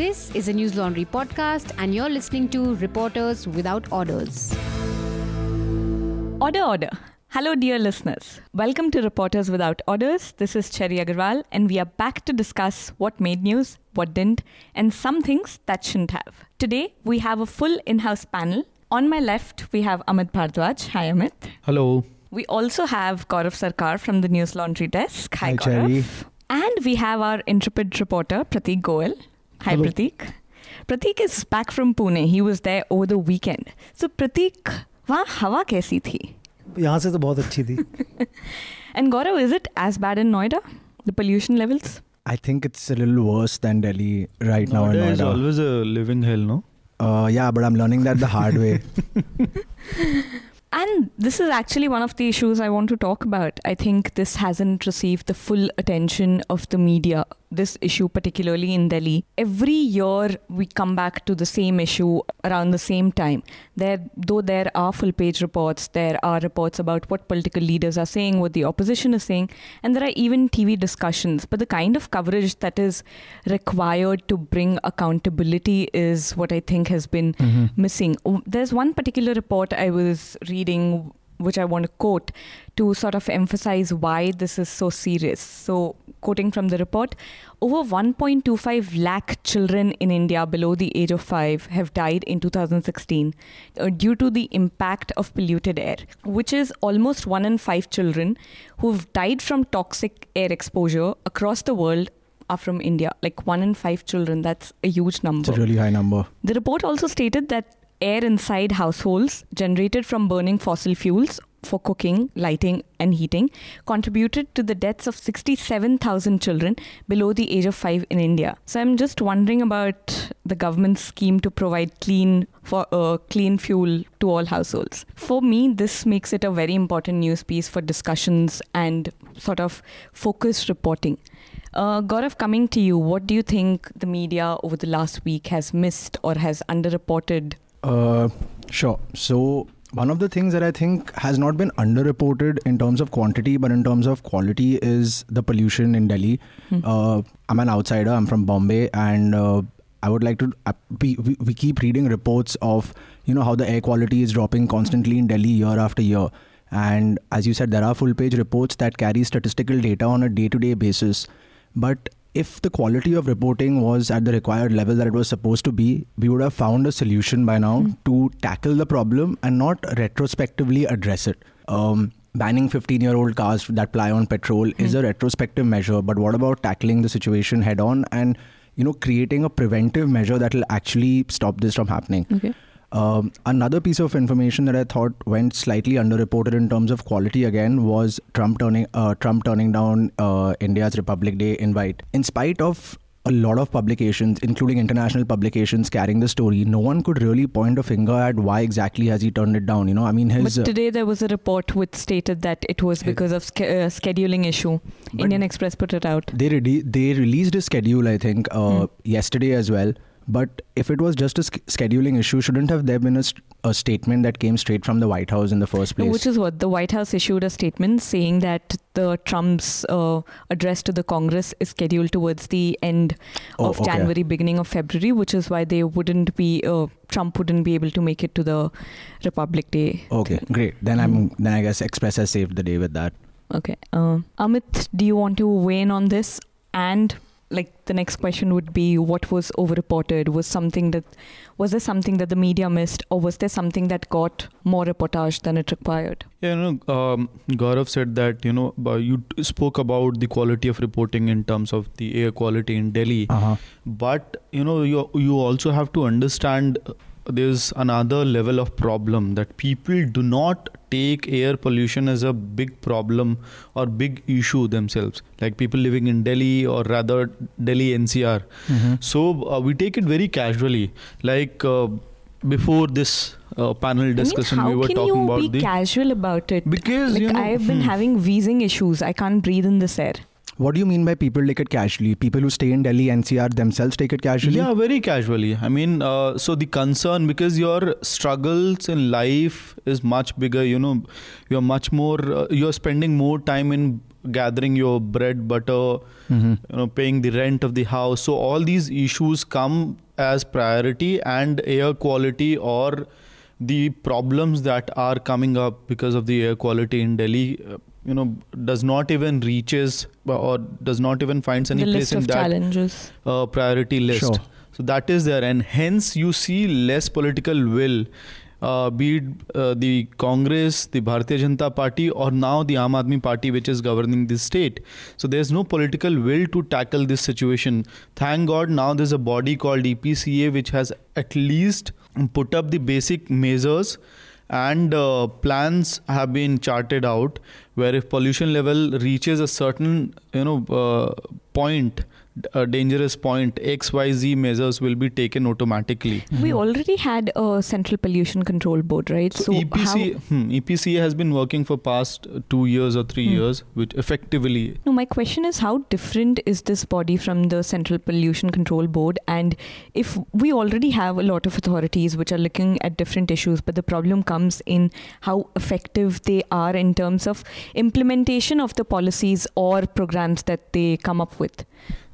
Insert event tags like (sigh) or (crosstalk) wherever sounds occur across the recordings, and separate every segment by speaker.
Speaker 1: This is a Newslaundry podcast, and you're listening to Reporters Without Orders.
Speaker 2: Order, order. Hello, dear listeners. Welcome to Reporters Without Orders. This is Cherry Agarwal, and we are back to discuss what made news, what didn't, and some things that shouldn't have. Today, we have a full in house panel. On my left, we have Amit Bhardwaj. Hi, Amit.
Speaker 3: Hello.
Speaker 2: We also have Gaurav Sarkar from the Newslaundry desk. Hi,
Speaker 3: Hi,
Speaker 2: Gaurav.
Speaker 3: Cherry.
Speaker 2: And we have our intrepid reporter, Prateek Goyal. Hi,
Speaker 3: Hello.
Speaker 2: Prateek. Prateek is back from Pune. He was there over the weekend. So, Prateek, वहाँ हवा कैसी थी
Speaker 3: यहाँ से तो बहुत अच्छी थी (laughs)
Speaker 2: And Gaurav is it as bad in Noida? The pollution levels?
Speaker 3: I think it's a little worse than Delhi right now. Noida in
Speaker 4: Noida is always a living hell, no?
Speaker 3: Uh, yeah, but I'm learning that the hard way. (laughs)
Speaker 2: and this is actually one of the issues I want to talk about. I think this hasn't received the full attention of the media this issue, particularly in Delhi. Every year we come back to the same issue around the same time. There, though there are full page reports, there are reports about what political leaders are saying, what the opposition is saying, and there are even TV discussions. But the kind of coverage that is required to bring accountability is what I think has been mm-hmm. missing. Oh, There's one particular report I was reading, which I want to quote to sort of emphasize why this is so serious. So, quoting from the report, over 1.25 lakh children in India below the age of 5 have died in 2016 uh, due to the impact of polluted air, which is almost 1 in 5 children who've died from toxic air exposure across the world are from India. Like 1 in 5 children, that's a huge number.
Speaker 3: It's a really high number.
Speaker 2: The report also stated that air inside households generated from burning fossil fuels for cooking, lighting, and heating contributed to the deaths of 67,000 children below the age of 5 in India. So I'm just wondering about the government's scheme to provide clean for uh, clean fuel to all households. For me, this makes it a very important news piece for discussions and sort of focused reporting. Uh, Gaurav, coming to you, what do you think the media over the last week has missed or has underreported?
Speaker 3: Uh, sure. So one of the things that I think has not been underreported in terms of quantity, but in terms of quality, is the pollution in Delhi.
Speaker 2: Hmm.
Speaker 3: Uh, I'm an outsider. I'm from Bombay, and uh, I would like to. Uh, we, we we keep reading reports of you know how the air quality is dropping constantly in Delhi year after year. And as you said, there are full page reports that carry statistical data on a day to day basis. But if the quality of reporting was at the required level that it was supposed to be, we would have found a solution by now
Speaker 2: Mm.
Speaker 3: to tackle the problem and not retrospectively address it. Um, banning 15 year old cars that ply on petrol is a retrospective measure, but what about tackling the situation head on and you know creating a preventive measure that will actually stop this from happening?
Speaker 2: Okay.
Speaker 3: Um, another piece of information that I thought went slightly underreported in terms of quality again was Trump turning uh, Trump turning down uh, India's Republic Day invite. In spite of a lot of publications, including international publications, carrying the story, no one could really point a finger at why exactly has he turned it down. You know, I mean, his
Speaker 2: But
Speaker 3: uh,
Speaker 2: today there was a report which stated that it was because of sch- uh, scheduling issue. Indian Express put it out.
Speaker 3: they re- they released a schedule, I think, uh,
Speaker 2: Hmm.
Speaker 3: yesterday as well. But if it was just a sch- scheduling issue, shouldn't have there been a, st- a statement that came straight from the White House in the first place?
Speaker 2: Which is what the White House issued a statement saying that the Trump's uh, address to the Congress is scheduled towards the end
Speaker 3: Oh,
Speaker 2: of
Speaker 3: okay.
Speaker 2: January, beginning of February, which is why they wouldn't be uh, Trump wouldn't be able to make it to the Republic Day.
Speaker 3: Okay, great. Then I'm then I guess Express has saved the day with that.
Speaker 2: Okay. Uh, Amit, do you want to weigh in on this? And like the next question would be what was overreported? Was something that was there something that the media missed or was there something that got more reportage than it required?
Speaker 4: Yeah, you know, um, Gaurav said that, you know, uh, you spoke about the quality of reporting in terms of the air quality in Delhi.
Speaker 3: Uh-huh.
Speaker 4: But, you know, you, you also have to understand there's another level of problem that people do not take air pollution as a big problem or big issue themselves. Like people living in Delhi or rather Delhi NCR.
Speaker 3: Mm-hmm.
Speaker 4: So uh, we take it very casually. Like uh, before this uh, panel discussion,
Speaker 2: I mean,
Speaker 4: we were
Speaker 2: how can
Speaker 4: talking
Speaker 2: you
Speaker 4: about
Speaker 2: be
Speaker 4: the
Speaker 2: casual about it?
Speaker 4: because
Speaker 2: like
Speaker 4: you know
Speaker 2: I've been
Speaker 4: hmm.
Speaker 2: having wheezing issues. I can't breathe in this air.
Speaker 3: What do you mean by people take it casually? People who stay in Delhi NCR themselves take it casually?
Speaker 4: Yeah, very casually. I mean, uh, so the concern because your struggles in life is much bigger. You know, you're much more. Uh, you're spending more time in gathering your bread, butter,
Speaker 3: Mhm.
Speaker 4: you know, paying the rent of the house. So all these issues come as priority, and air quality or the problems that are coming up because of the air quality in Delhi, uh, you know, does not even reaches or does not even finds any
Speaker 2: the
Speaker 4: place
Speaker 2: list
Speaker 4: in
Speaker 2: of
Speaker 4: that
Speaker 2: challenges.
Speaker 4: uh, priority list.
Speaker 3: Sure.
Speaker 4: So that is there, and hence you see less political will, uh, be it uh, the Congress, the Bharatiya Janata Party, or now the Aam Aadmi Party, which is governing this state. So there's no political will to tackle this situation. Thank God now there's a body called EPCA which has at least put up the basic measures and uh, plans have been charted out where if pollution level reaches a certain you know uh, point a dangerous point xyz measures will be taken automatically
Speaker 2: We already had a central pollution control board, right?
Speaker 4: so, EPC, hmm, EPCA has been working for past two years or three
Speaker 2: Hmm.
Speaker 4: years, which effectively
Speaker 2: No, my question is how different is this body from the Central Pollution Control Board? And if we already have a lot of authorities which are looking at different issues, but the problem comes in how effective they are in terms of implementation of the policies or programs that they come up with.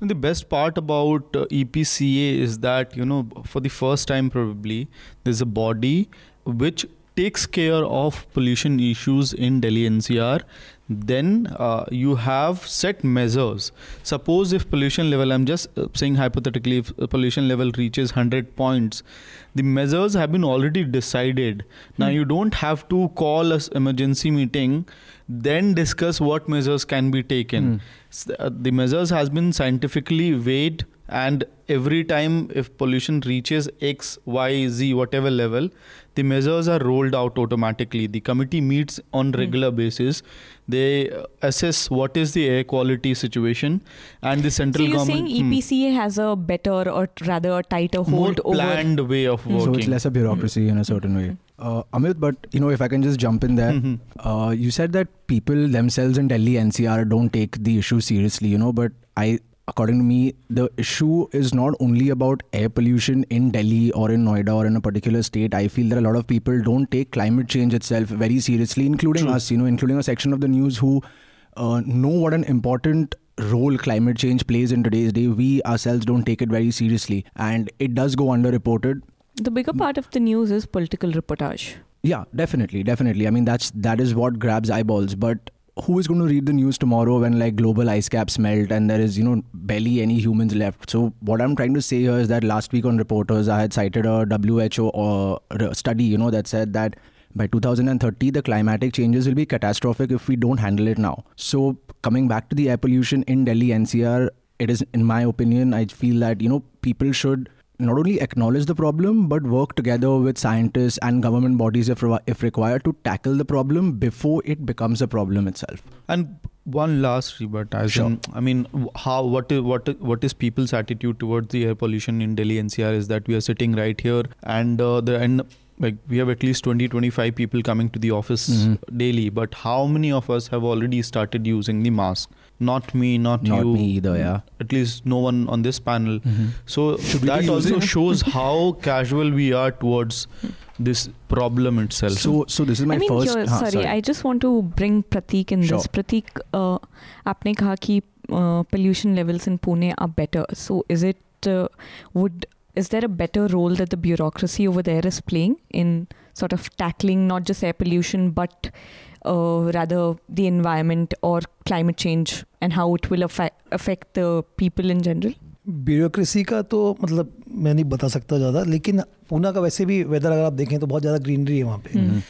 Speaker 4: The best part about uh, EPCA is that you know for the first time probably there's a body which takes care of pollution issues in Delhi NCR. Then uh, you have set measures. Suppose if pollution level, I'm just uh, saying hypothetically, if uh, pollution level reaches 100 points, the measures have been already decided. Now
Speaker 2: Hmm.
Speaker 4: you don't have to call a emergency meeting, then discuss what measures can be taken
Speaker 3: Hmm.
Speaker 4: uh, the measures has been scientifically weighed and every time if pollution reaches x y z whatever level the measures are rolled out automatically the committee meets on
Speaker 2: Hmm.
Speaker 4: regular basis they uh, assess what is the air quality situation and the central
Speaker 2: So
Speaker 4: central
Speaker 2: you're
Speaker 4: government
Speaker 2: saying
Speaker 4: hmm,
Speaker 2: EPCA has a better or rather a tighter
Speaker 4: more
Speaker 2: hold over.
Speaker 4: planned way of
Speaker 2: Hmm.
Speaker 4: working
Speaker 3: So it's less lesser bureaucracy in a certain way. Uh, Amit, but you know, if I can just jump in there,
Speaker 4: Mhm.
Speaker 3: uh, you said that people themselves in Delhi NCR don't take the issue seriously, you know, but I, according to me, the issue is not only about air pollution in Delhi or in Noida or in a particular state. I feel that a lot of people don't take climate change itself very seriously, including
Speaker 4: True.
Speaker 3: us, you know, including a section of the news who uh, know what an important role climate change plays in today's day. We ourselves don't take it very seriously, and it does go underreported.
Speaker 2: The bigger part of the news is political reportage.
Speaker 3: Yeah, definitely, definitely. I mean, that's that is what grabs eyeballs. But who is going to read the news tomorrow when like global ice caps melt and there is you know barely any humans left? So what I'm trying to say here is that last week on Reporters, I had cited a WHO uh, study, you know, that said that by 2030 the climatic changes will be catastrophic if we don't handle it now. So coming back to the air pollution in Delhi NCR, it is in my opinion, I feel that you know people should not only acknowledge the problem but work together with scientists and government bodies if, re- if required to tackle the problem before it becomes a problem itself
Speaker 4: And one last rebut, as
Speaker 3: Sure.
Speaker 4: in, I mean, how what is what what is people's attitude towards the air pollution in Delhi NCR is that we are sitting right here and uh, the and like we have at least 20 25 people coming to the office
Speaker 3: Mhm.
Speaker 4: daily but how many of us have already started using the mask not me, not,
Speaker 3: not
Speaker 4: you.
Speaker 3: Not me either, yeah.
Speaker 4: At least no one on this panel. Mm-hmm. So
Speaker 3: Should
Speaker 4: that also shows how casual we are towards this problem itself.
Speaker 3: So, so this is my
Speaker 2: I mean,
Speaker 3: first.
Speaker 2: Here,
Speaker 3: sorry,
Speaker 2: sorry, I just want to bring Prateek in
Speaker 3: sure.
Speaker 2: this. Prateek, uh, आपने कहा uh, pollution levels in Pune are better. So, is it uh, would is there a better role that the bureaucracy over there is playing in sort of tackling not just air pollution but uh, rather the environment or climate change and how it will affect affect the people in general?
Speaker 5: Bureaucracy का तो मतलब मैं नहीं बता सकता ज़्यादा लेकिन पूना का वैसे भी वेदर अगर आप देखें तो बहुत ज़्यादा ग्रीनरी है वहाँ पे
Speaker 2: हम्म।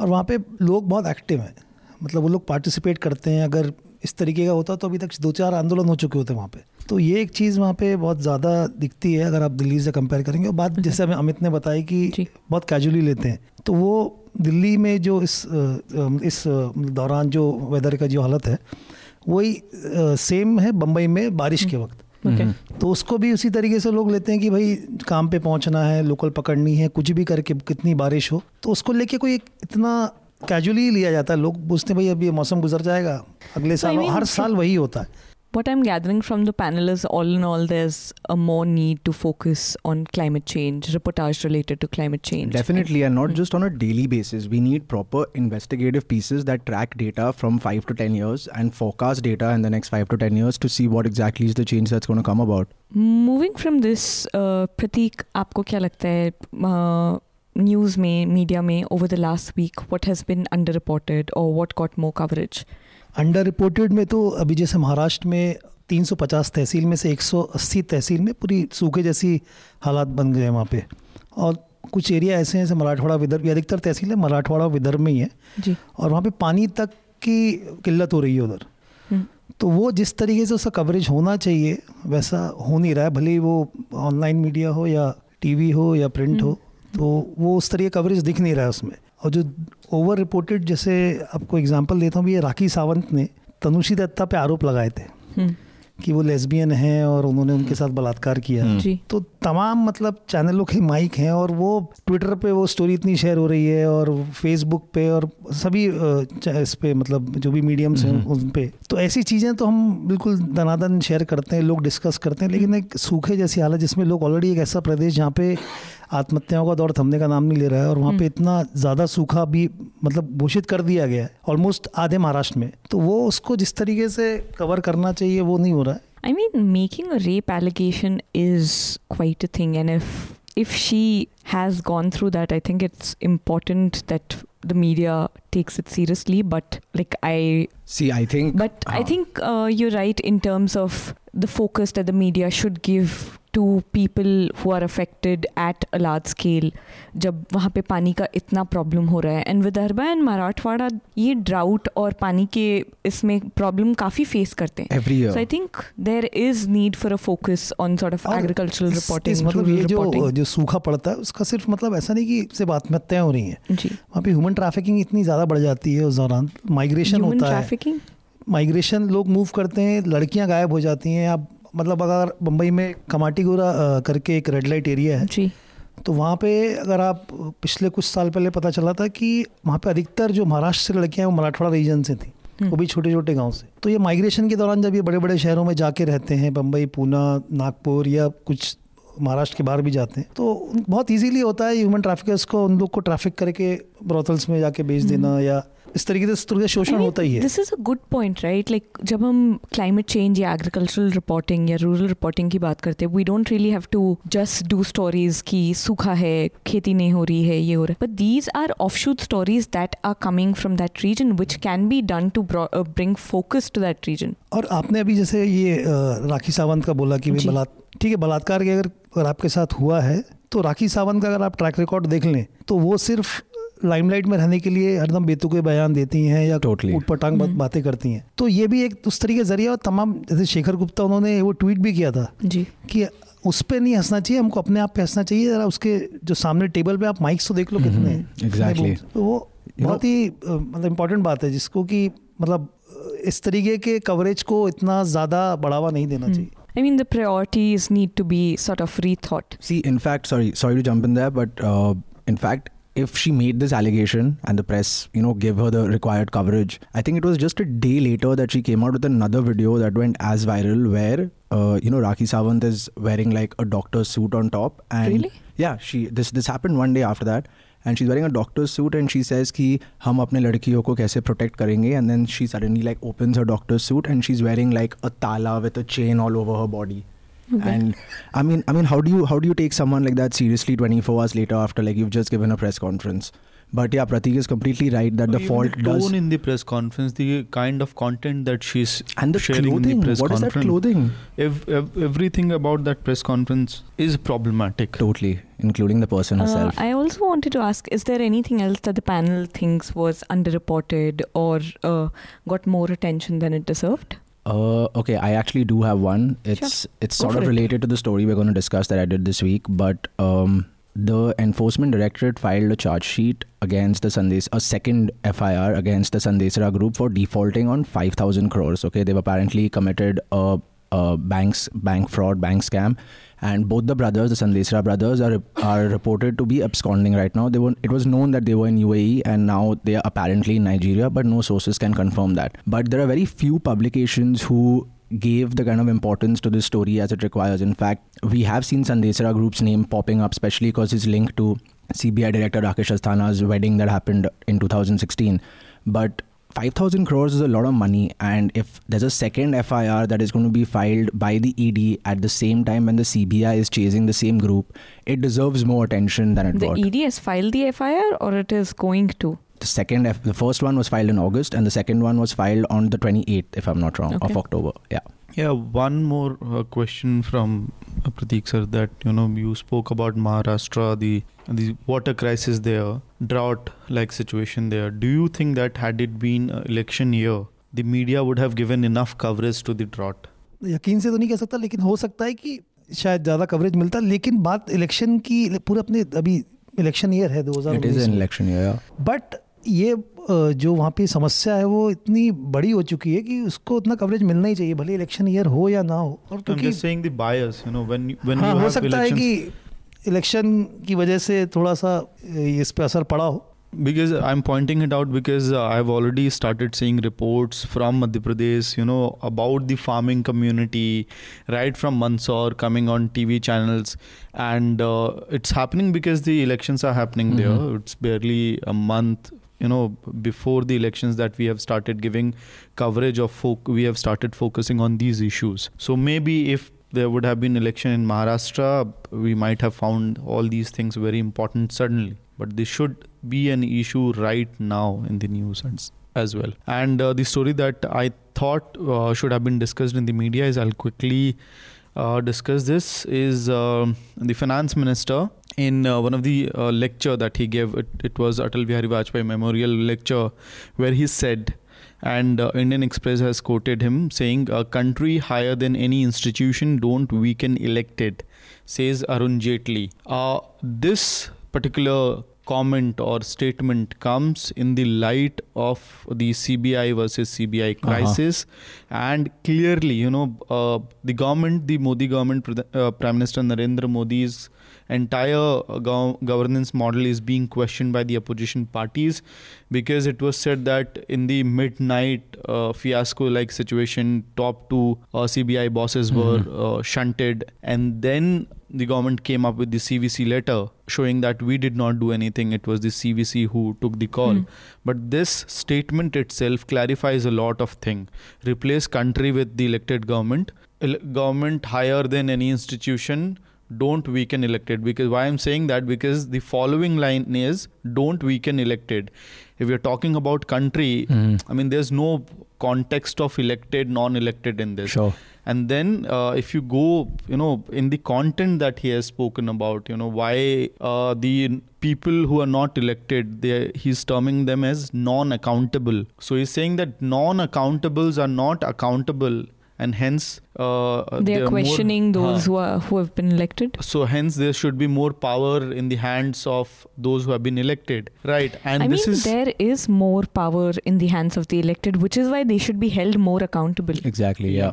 Speaker 5: और वहाँ पे लोग बहुत एक्टिव हैं मतलब वो लोग पार्टिसिपेट करते हैं अगर इस तरीके का होता तो अभी तक दो चार आंदोलन हो चुके होते वहाँ पे तो ये एक चीज़ वहाँ पे बहुत ज़्यादा दिखती है अगर आप दिल्ली से कंपेयर करेंगे। और बात जैसे हमें अमित ने बताई कि बहुत कैजुअली लेते हैं। तो वो दिल्ली में जो इस इस दौरान जो वेदर का जो हालत है वही सेम है बम्बई में बारिश के वक्त।
Speaker 2: Okay.
Speaker 5: तो उसको भी उसी तरीके से लोग लेते हैं कि भाई काम पे पहुँचना है लोकल पकड़नी है कुछ भी करके कितनी बारिश हो। तो उसको लेके कोई एक इतना कैजुअली लिया जाता है। लोग पूछते हैं भाई अभी ये मौसम गुजर जाएगा? अगले साल
Speaker 2: I mean,
Speaker 5: हर साल वही होता है।
Speaker 2: what I'm gathering from the panel is all in all, there's a more need to focus on climate change, reportage related to climate change.
Speaker 3: Definitely, and not
Speaker 2: mm-hmm.
Speaker 3: just on a daily basis. We need proper investigative pieces that track data from five to 10 years and forecast data in the next five to 10 years to see what exactly is the change that's going to come about.
Speaker 2: Moving from this, uh, Prateek, aapko kya lagta hai? Uh, news में media में over the last week what has been under reported और
Speaker 5: under reported में तो अभी जैसे महाराष्ट्र में 350 तहसील में से 180 तहसील में पूरी सूखे जैसी हालात बन गए हैं वहाँ पे। और कुछ एरिया ऐसे हैं जैसे मराठवाड़ा विदर्भ अधिकतर तहसील है मराठवाड़ा विदर्भ में ही है।
Speaker 2: जी।
Speaker 5: और वहाँ पे पानी तक की किल्लत हो रही है उधर।
Speaker 2: हम्म,
Speaker 5: तो वो जिस तरीके से उसका कवरेज होना चाहिए वैसा हो नहीं रहा है भले ही वो ऑनलाइन मीडिया हो या टीवी हो या प्रिंट हो तो वो उस तरीके कवरेज दिख नहीं रहा है उसमें। और जो ओवर रिपोर्टेड जैसे आपको एग्जांपल देता हूँ ये राखी सावंत ने तनुषी दत्ता पे आरोप लगाए थे
Speaker 2: हम्म,
Speaker 5: कि वो लेस्बियन हैं और उन्होंने उनके साथ बलात्कार किया।
Speaker 3: हम्म।
Speaker 5: तो तमाम मतलब चैनलों के माइक हैं और वो ट्विटर पे वो स्टोरी इतनी शेयर हो रही है और फेसबुक पे और सभी इस पे मतलब जो भी मीडियम्स हैं
Speaker 3: हम्म।
Speaker 5: उन पे। तो ऐसी चीज़ें तो हम बिल्कुल दनादन शेयर करते हैं लोग डिस्कस करते हैं लेकिन एक सूखे जैसी हालत जिसमें लोग ऑलरेडी एक ऐसा प्रदेश जहाँ पे आत्महत्याओं का दौर थमने का नाम नहीं ले रहा है और वहाँ पे इतना ज़्यादा सूखा भी मतलब घोषित कर दिया गया है ऑलमोस्ट आधे महाराष्ट्र में तो वो उसको जिस तरीके से कवर करना चाहिए वो नहीं हो रहा है
Speaker 2: I mean, making a rape allegation is quite a thing, and if if she has gone through that, I think it's important that the media takes it seriously. But like I,
Speaker 3: See, I think.
Speaker 2: but uh, I
Speaker 3: हाँ.
Speaker 2: think uh, you're right in terms of the focus that the media should give to people who are affected at a large scale जब वहाँ पे पानी का इतना problem हो रहा है। एंड विदर्भा एंड मराठवाड़ा ये ड्राउट और पानी के इसमें प्रॉब्लम काफ़ी फेस करते हैं।
Speaker 3: Every year.
Speaker 2: So I think there is need for a focus on sort of
Speaker 5: और
Speaker 2: agricultural
Speaker 5: इस-
Speaker 2: reporting,
Speaker 5: इस मतलब ये जो. जो सूखा पड़ता है उसका सिर्फ़ मतलब ऐसा नहीं कि सिर्फ़ आत्महत्याएँ हो रही हैं।
Speaker 2: जी।
Speaker 5: वहाँ पे ह्यूमन ट्रैफिकिंग इतनी ज़्यादा बढ़ जाती है उस दौरान। माइग्रेशन होता है। माइग्रेशन लोग मूव करते हैं लड़कियाँ गायब हो जाती हैं। आप मतलब अगर मुंबई में कमाटीगोरा करके एक रेड लाइट एरिया है
Speaker 2: जी।
Speaker 5: तो वहाँ पे अगर आप पिछले कुछ साल पहले पता चला था कि वहाँ पे अधिकतर जो महाराष्ट्र से लड़कियाँ हैं वो मराठवाड़ा रीजन से थी।
Speaker 2: हम्म।
Speaker 5: वो भी छोटे छोटे गाँव से। तो ये माइग्रेशन के दौरान जब ये बड़े बड़े शहरों में जाके रहते हैं बम्बई पूना नागपुर या कुछ महाराष्ट्र के बाहर भी जाते हैं। तो बहुत इजीली होता है ह्यूमन ट्रैफिकर्स को उन लोग को ट्रैफ़िक करके ब्रोथल्स में जाके बेच देना या इस तरीके से तरीके शोषण होता ही है।
Speaker 2: This is a good point right like जब हम क्लाइमेट चेंज या एग्रीकल्चरल रिपोर्टिंग या रूरल रिपोर्टिंग की बात करते हैं we don't really have to just do stories की सूखा है खेती नहीं हो रही है ये हो रहा है। But these are offshoot stories that are coming from that region which can be done to bring focus to that region
Speaker 5: और आपने अभी जैसे ये राखी सावंत का बोला कि भाई ठीक है बलात्कार के अगर अगर आपके साथ हुआ है तो राखी सावंत का अगर आप ट्रैक रिकॉर्ड देख लें तो वो सिर्फ़ लाइमलाइट में रहने के लिए हरदम बेतुके बयान देती हैं या
Speaker 3: Totally.
Speaker 5: उटपटांग बात- बातें करती हैं। तो ये भी एक उस तरीके का ज़रिया और तमाम जैसे शेखर गुप्ता उन्होंने वो ट्वीट भी किया था
Speaker 2: जी।
Speaker 5: कि उस पर नहीं हंसना चाहिए हमको अपने आप पे हंसना चाहिए जरा उसके जो सामने टेबल पे आप माइक्स तो देख लो कितने हैं। कितने
Speaker 3: Exactly.
Speaker 5: तो वो बहुत ही मतलब इम्पोर्टेंट बात है जिसको कि मतलब इस तरीके के कवरेज को इतना ज़्यादा बढ़ावा नहीं देना चाहिए।
Speaker 2: I mean, the priorities need to be sort of rethought.
Speaker 3: See, in fact, sorry, sorry to jump in there, but uh, in fact, if she made this allegation and the press, you know, gave her the required coverage, I think it was just a day later that she came out with another video that went as viral, where uh, you know Rakhi Sawant is wearing like a doctor's suit on top, and
Speaker 2: Really?
Speaker 3: yeah, she this this happened one day after that. And she is wearing a doctor suit and she says कि हम अपने लड़कियों को कैसे protect करेंगे and then she suddenly like opens a doctor suit and she is wearing like a ताला with a chain all over her body Okay. And I mean, I mean, how do you how do you take someone like that seriously? Twenty four hours later, after like you've just given a press conference. But yeah, Prateek is completely right that the
Speaker 4: Even
Speaker 3: fault
Speaker 4: the
Speaker 3: does.
Speaker 4: tone in the press conference, the kind of content that she's
Speaker 3: and the
Speaker 4: sharing
Speaker 3: clothing.
Speaker 4: in the press
Speaker 3: What is that clothing?
Speaker 4: ev- ev- everything about that press conference is problematic.
Speaker 3: Totally, including the person
Speaker 2: Uh,
Speaker 3: herself.
Speaker 2: I also wanted to ask is there anything else that the panel thinks was underreported or uh, got more attention than it deserved?
Speaker 3: Uh, okay, I actually do have one. It's it's sort
Speaker 2: for
Speaker 3: of
Speaker 2: it.
Speaker 3: related to the story we're going to discuss that I did this week, but um, the enforcement directorate filed a charge sheet against the Sandesh, a second FIR against the Sandesara group for defaulting on 5,000 crores. Okay, they've apparently committed a, a banks bank fraud, bank scam, and both the brothers, the Sandesara brothers, are are reported to be absconding right now. They were it was known that they were in UAE and now they are apparently in Nigeria, but no sources can confirm that. But there are very few publications who gave the kind of importance to this story as it requires. In fact, we have seen Sandesara Group's name popping up, especially because it's linked to CBI Director Rakesh Asthana's wedding that happened in 2016. But 5,000 crores is a lot of money, and if there's a second FIR that is going to be filed by the ED at the same time when the CBI is chasing the same group, it deserves more attention than it
Speaker 2: The
Speaker 3: got.
Speaker 2: ED has filed the FIR or it is going to?
Speaker 3: the second F- the first one was filed in August and the second one was filed on the 28th if I'm not wrong
Speaker 2: okay.
Speaker 3: of October. Yeah.
Speaker 4: Yeah one more uh, question from uh, Prateek sir that you know you spoke about Maharashtra the the water crisis there drought like situation there. Do you think that had it been uh, election year the media would have given enough coverage to the drought?
Speaker 5: यकीन से तो नहीं कह सकता लेकिन हो सकता है कि शायद ज़्यादा कवरेज मिलता लेकिन बात इलेक्शन की पूरे अपने अभी इलेक्शन ईयर है दो
Speaker 3: हज़ार
Speaker 5: बट ये जो वहाँ पे समस्या है वो इतनी बड़ी हो चुकी है कि उसको उतना कवरेज मिलना ही चाहिए भले इलेक्शन ईयर हो या ना हो। और क्योंकि
Speaker 4: बायर्स यू नो
Speaker 5: हो सकता
Speaker 4: elections.
Speaker 5: है कि इलेक्शन की वजह से थोड़ा सा इस पे असर पड़ा हो।
Speaker 4: Because I am pointing it out because I have already started seeing reports from Madhya Pradesh you know about the farming community right from Mandsaur coming on T V channels and it's happening because the elections are happening there it's barely a month You know, before the elections, that we have started giving coverage of folk. We have started focusing on these issues. So maybe if there would have been election in Maharashtra, we might have found all these things very important suddenly. But this should be an issue right now in the news as well. And uh, the story that I thought uh, should have been discussed in the media is I'll quickly uh, discuss this is um the finance minister in uh, one of the uh, lecture that he gave it, it was Atal Bihari Vajpayee memorial lecture where he said and uh, Indian Express has quoted him saying a country higher than any institution don't weaken elected says Arun Jaitley. Uh, this particular comment or statement comes in the light of the CBI versus CBI
Speaker 3: Uh-huh.
Speaker 4: crisis. And clearly you know uh, the government the Modi government uh, Prime Minister Narendra Modi's entire uh, gov- governance model is being questioned by the opposition parties because it was said that in the midnight uh, fiasco like situation top two uh, CBI bosses were uh, shunted. And then the government came up with the CVC letter showing that we did not do anything. It was the CVC who took the call.
Speaker 2: Hmm.
Speaker 4: but this statement itself clarifies a lot of things replace country with the elected government. Ele- government higher than any institution don't weaken elected. Because why i'm saying that? Because the following line is don't weaken elected. If you're talking about country
Speaker 3: Mhm.
Speaker 4: i mean there's no context of elected non-elected in this.
Speaker 3: Sure.
Speaker 4: And then uh, if you go you know in the content that he has spoken about you know why uh, the people who are not elected they he's terming them as non-accountable. So he's saying that non-accountables are not accountable and hence uh,
Speaker 2: They are
Speaker 4: more-
Speaker 2: questioning those
Speaker 4: Huh.
Speaker 2: who are who have been elected.
Speaker 4: so hence there should be more power in the hands of those who have been elected right and
Speaker 2: I
Speaker 4: this
Speaker 2: mean,
Speaker 4: is
Speaker 2: there is more power in the hands of the elected, which is why they should be held more accountable.
Speaker 3: Exactly. Yeah.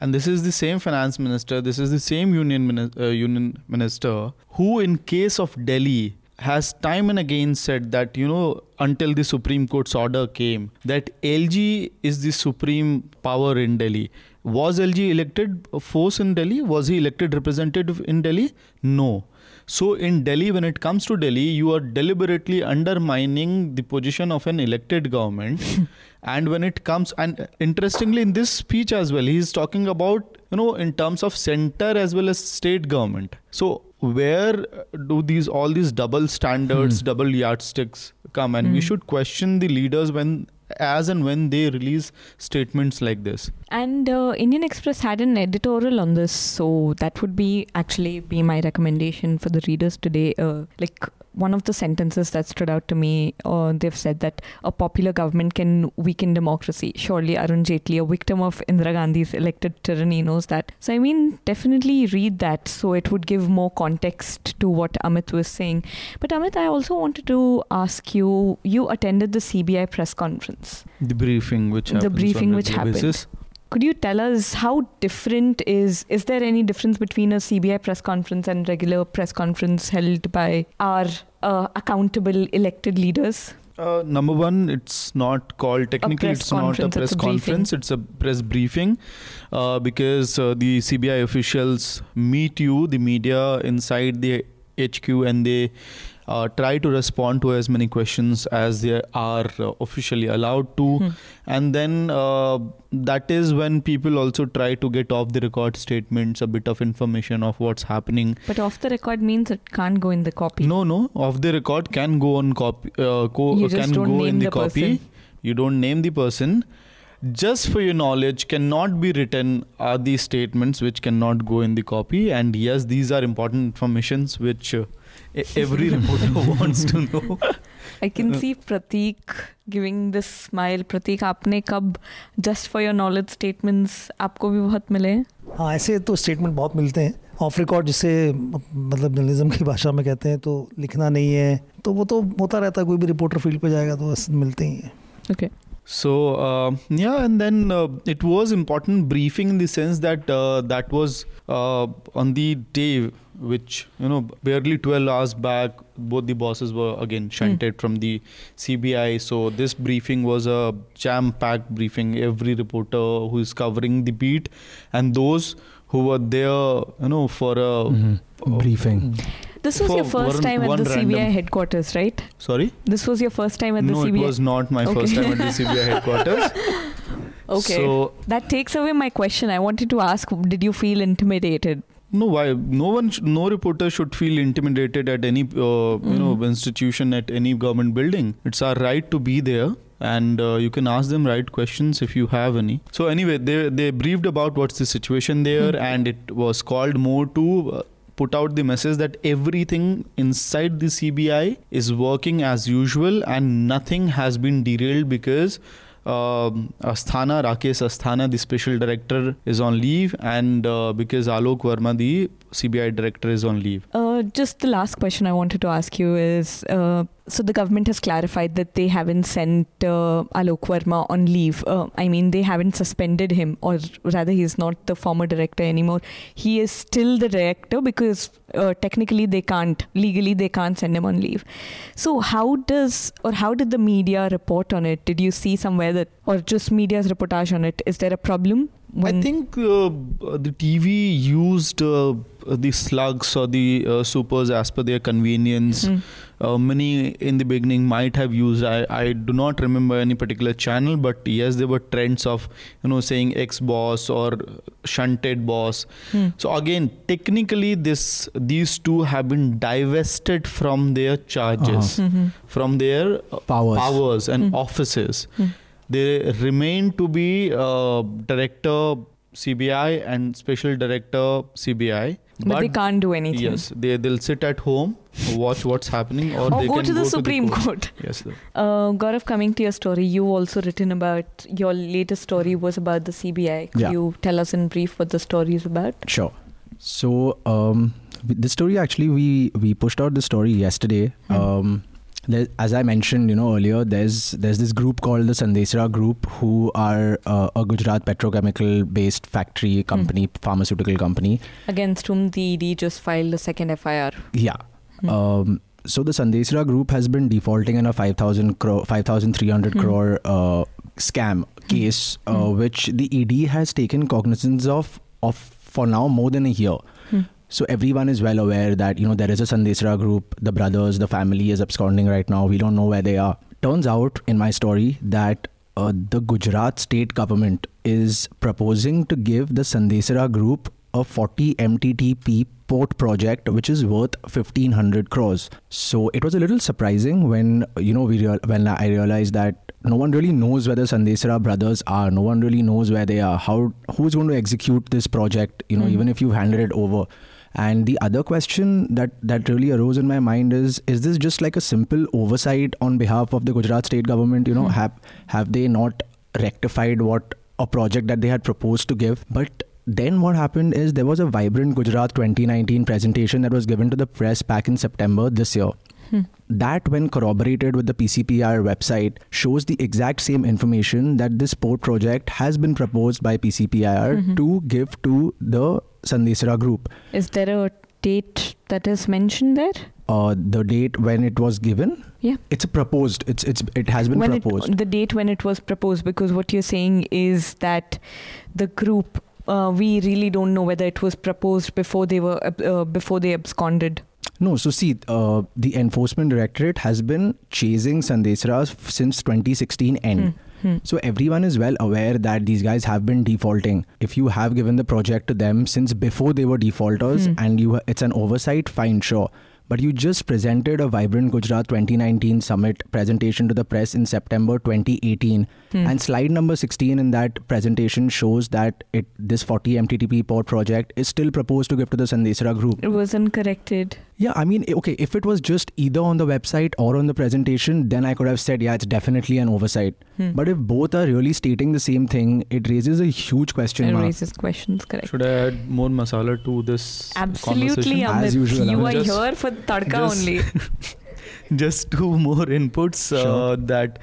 Speaker 4: And this is the same finance minister, this is the same union, mini- uh, union minister who, in case of Delhi, has time and again said that, you know, until the Supreme Court's order came, that LG is the supreme power in Delhi. Was LG elected force in Delhi? Was he elected representative in Delhi? No. So in Delhi, when it comes to Delhi, you are deliberately undermining the position of an elected government. (laughs) and when it comes, and interestingly, in this speech as well, he is talking about you know in terms of center as well as state government. So where do these all these double standards,
Speaker 3: Hmm.
Speaker 4: double yardsticks come? And we
Speaker 2: Hmm.
Speaker 4: should question the leaders when as and when they release statements like this.
Speaker 2: And uh, Indian Express had an editorial on this, so that would be actually be my recommendation for the readers today. Uh, like one of the sentences that stood out to me, uh, they've said that a popular government can weaken democracy. Surely Arun Jaitley, a victim of Indira Gandhi's elected tyranny, knows that. So I mean, definitely read that, so it would give more context to what Amit was saying. But Amit, I also wanted to ask you: you attended the CBI press conference.
Speaker 4: The briefing which
Speaker 2: The briefing which happened.
Speaker 4: basis.
Speaker 2: Could you tell us how different is is there any difference between a CBI press conference and regular press conference held by our uh, accountable elected leaders?
Speaker 4: Uh, number one, it's not called technically. It's not a press
Speaker 2: it's a briefing.
Speaker 4: conference. It's a press briefing, uh, because uh, the CBI officials meet you, the media inside the HQ, and they uh, try to respond to as many questions as they are uh, officially allowed to.
Speaker 2: Hmm.
Speaker 4: And then uh, that is when people also try to get off the record statements, a bit of information of what's happening.
Speaker 2: But off the record means it can't go in the copy.
Speaker 4: No, no. Off the record can go on copy. Uh, co-
Speaker 2: You just
Speaker 4: can
Speaker 2: don't
Speaker 4: go in
Speaker 2: name
Speaker 4: the,
Speaker 2: the
Speaker 4: copy.
Speaker 2: person.
Speaker 4: You don't name the person. Just for your knowledge, cannot be written are these statements which cannot go in the copy. And yes, these are important informations which uh, every reporter wants to know.
Speaker 2: I can see Pratik giving this smile. Pratik, आपने कब just for your knowledge statements आपको भी बहुत मिले हैं?
Speaker 5: हाँ ऐसे तो स्टेटमेंट बहुत मिलते हैं ऑफ़ रिकॉर्ड जिसे मतलब जर्नलिज्म की भाषा में कहते हैं तो लिखना नहीं है तो वो तो होता रहता है कोई भी रिपोर्टर फ़ील्ड पे जाएगा तो बस मिलते ही हैं
Speaker 2: Okay.
Speaker 4: So uh, yeah, and then uh, it was important briefing in the sense that uh, that was uh, on the day which you know barely 12 hours back both the bosses were again shunted from the CBI. So this briefing was a jam-packed briefing. Every reporter who is covering the beat and those who were there, you know, for a
Speaker 3: Mhm. Briefing.
Speaker 2: This was
Speaker 4: For
Speaker 2: your first
Speaker 4: one-
Speaker 2: time at the CBI
Speaker 4: random-
Speaker 2: headquarters, right?
Speaker 4: sorry.
Speaker 2: This was your first time at the
Speaker 4: No,
Speaker 2: CBI.
Speaker 4: it was not my
Speaker 2: Okay.
Speaker 4: first time at the CBI (laughs) headquarters.
Speaker 2: Okay.
Speaker 4: So
Speaker 2: that takes away my question. I wanted to ask, did you feel intimidated?
Speaker 4: No, why? No one, sh- no reporter should feel intimidated at any, uh, you know,
Speaker 2: Mm.
Speaker 4: institution at any government building. It's our right to be there, and uh, you can ask them right questions if you have any. So anyway, they they briefed about what's the situation there,
Speaker 2: Hmm.
Speaker 4: and it was called more to. Uh, Put out the message that everything inside the CBI is working as usual and nothing has been derailed because um Asthana, Rakesh Asthana, the special director, is on leave, and uh, because Alok Verma, the CBI director, is on leave.
Speaker 2: Uh, just the last question I wanted to ask you is uh, so the government has clarified that they haven't sent uh, Alok Verma on leave. Uh, I mean, they haven't suspended him, or rather, he's not the former director anymore. He is still the director because uh, technically they can't, legally, they can't send him on leave. So, how does or how did the media report on it? Did you see somewhere that, or just media's reportage on it? Is there a problem?
Speaker 4: I think uh, the TV used uh, the slugs or the uh, supers as per their convenience.
Speaker 2: Hmm.
Speaker 4: Uh, many in the beginning might have used. I, I do not remember any particular channel, but yes, there were trends of you know saying ex boss or shunted boss.
Speaker 2: Hmm.
Speaker 4: So again, technically, this these two have been divested from their charges,
Speaker 2: Mhm.
Speaker 4: from their uh,
Speaker 3: Powers.
Speaker 4: powers and
Speaker 2: Hmm.
Speaker 4: offices.
Speaker 2: Hmm.
Speaker 4: They remain to be uh, director CBI and special director CBI.
Speaker 2: But, they can't do anything.
Speaker 4: Yes, they they'll sit at home, watch what's happening, or,
Speaker 2: Or
Speaker 4: they
Speaker 2: go
Speaker 4: can
Speaker 2: to the
Speaker 4: go
Speaker 2: Supreme
Speaker 4: court.
Speaker 2: Court.
Speaker 4: Yes, sir.
Speaker 2: Uh, Gaurav, coming to your story, you also written about your latest story was about the CBI. Could
Speaker 3: Yeah.
Speaker 2: you tell us in brief what the story is about?
Speaker 3: Sure. So um, this story actually we we pushed out the story yesterday.
Speaker 2: Hmm.
Speaker 3: Um, there, as I mentioned, you know earlier, there's there's this group called the Sandesara Group, who are uh, a Gujarat petrochemical based factory company, pharmaceutical company.
Speaker 2: Against whom the ED just filed a second FIR.
Speaker 3: Yeah.
Speaker 2: Hmm.
Speaker 3: Um, so the Sandesara Group has been defaulting in a 5,000 crore, 5,300
Speaker 2: Hmm.
Speaker 3: crore uh, scam case, uh,
Speaker 2: Hmm.
Speaker 3: which the ED has taken cognizance of of for now more than a year. So everyone is well aware that you know there is a Sandesara group, the brothers, the family is absconding right now. We don't know where they are. Turns out in my story that uh, the Gujarat state government is proposing to give the Sandesara group a 40 MTTP port project which is worth 1500 crores. So it was a little surprising when you know we real, when I realized that no one really knows where the Sandesara brothers are. No one really knows where they are. How who's going to execute this project? You know,
Speaker 2: Hmm.
Speaker 3: even if you've handed it over. And the other question that that really arose in my mind is: Is this just like a simple oversight on behalf of the Gujarat state government? You know,
Speaker 2: Hmm.
Speaker 3: have have they not rectified what a project that they had proposed to give? But then what happened is there was a vibrant Gujarat 2019 presentation that was given to the press back in September this year.
Speaker 2: Hmm.
Speaker 3: That, when corroborated with the PCPR website, shows the exact same information that this port project has been proposed by PCPR
Speaker 2: Mhm.
Speaker 3: to give to the Sandesara group.
Speaker 2: Is there a date that is mentioned there?
Speaker 3: Uh, the date when it was given.
Speaker 2: Yeah.
Speaker 3: It's proposed. It's it's it has been
Speaker 2: when
Speaker 3: proposed.
Speaker 2: It, the date when it was proposed, because what you're saying is that the group, uh, we really don't know whether it was proposed before they were uh, before they absconded.
Speaker 3: No, so see, uh, the enforcement directorate has been chasing Sandesara f- since 2016 end.
Speaker 2: Hmm. Hmm.
Speaker 3: So everyone is well aware that these guys have been defaulting. If you have given the project to them since before they were defaulters
Speaker 2: Hmm.
Speaker 3: and you it's an oversight, fine, sure. But you just presented a Vibrant Gujarat 2019 summit presentation to the press in September 2018,
Speaker 2: Hmm.
Speaker 3: and slide number 16 in that presentation shows that it this 40 MTTP port project is still proposed to give to the Sandesara group.
Speaker 2: It wasn't corrected.
Speaker 3: Yeah, I mean, okay, if it was just either on the website or on the presentation, then I could have said, yeah, it's definitely an oversight.
Speaker 2: Hmm.
Speaker 3: But if both are really stating the same thing, it raises a huge question
Speaker 2: it
Speaker 3: mark.
Speaker 2: raises questions, correct?
Speaker 4: Should I add more masala to this
Speaker 2: Absolutely,
Speaker 4: conversation?
Speaker 2: Amit.
Speaker 3: As usual,
Speaker 2: you
Speaker 3: Amit.
Speaker 2: are
Speaker 4: Just-
Speaker 2: here for tadka
Speaker 4: just-
Speaker 2: only. (laughs)
Speaker 4: Just two more inputs. Uh,
Speaker 3: Sure.
Speaker 4: that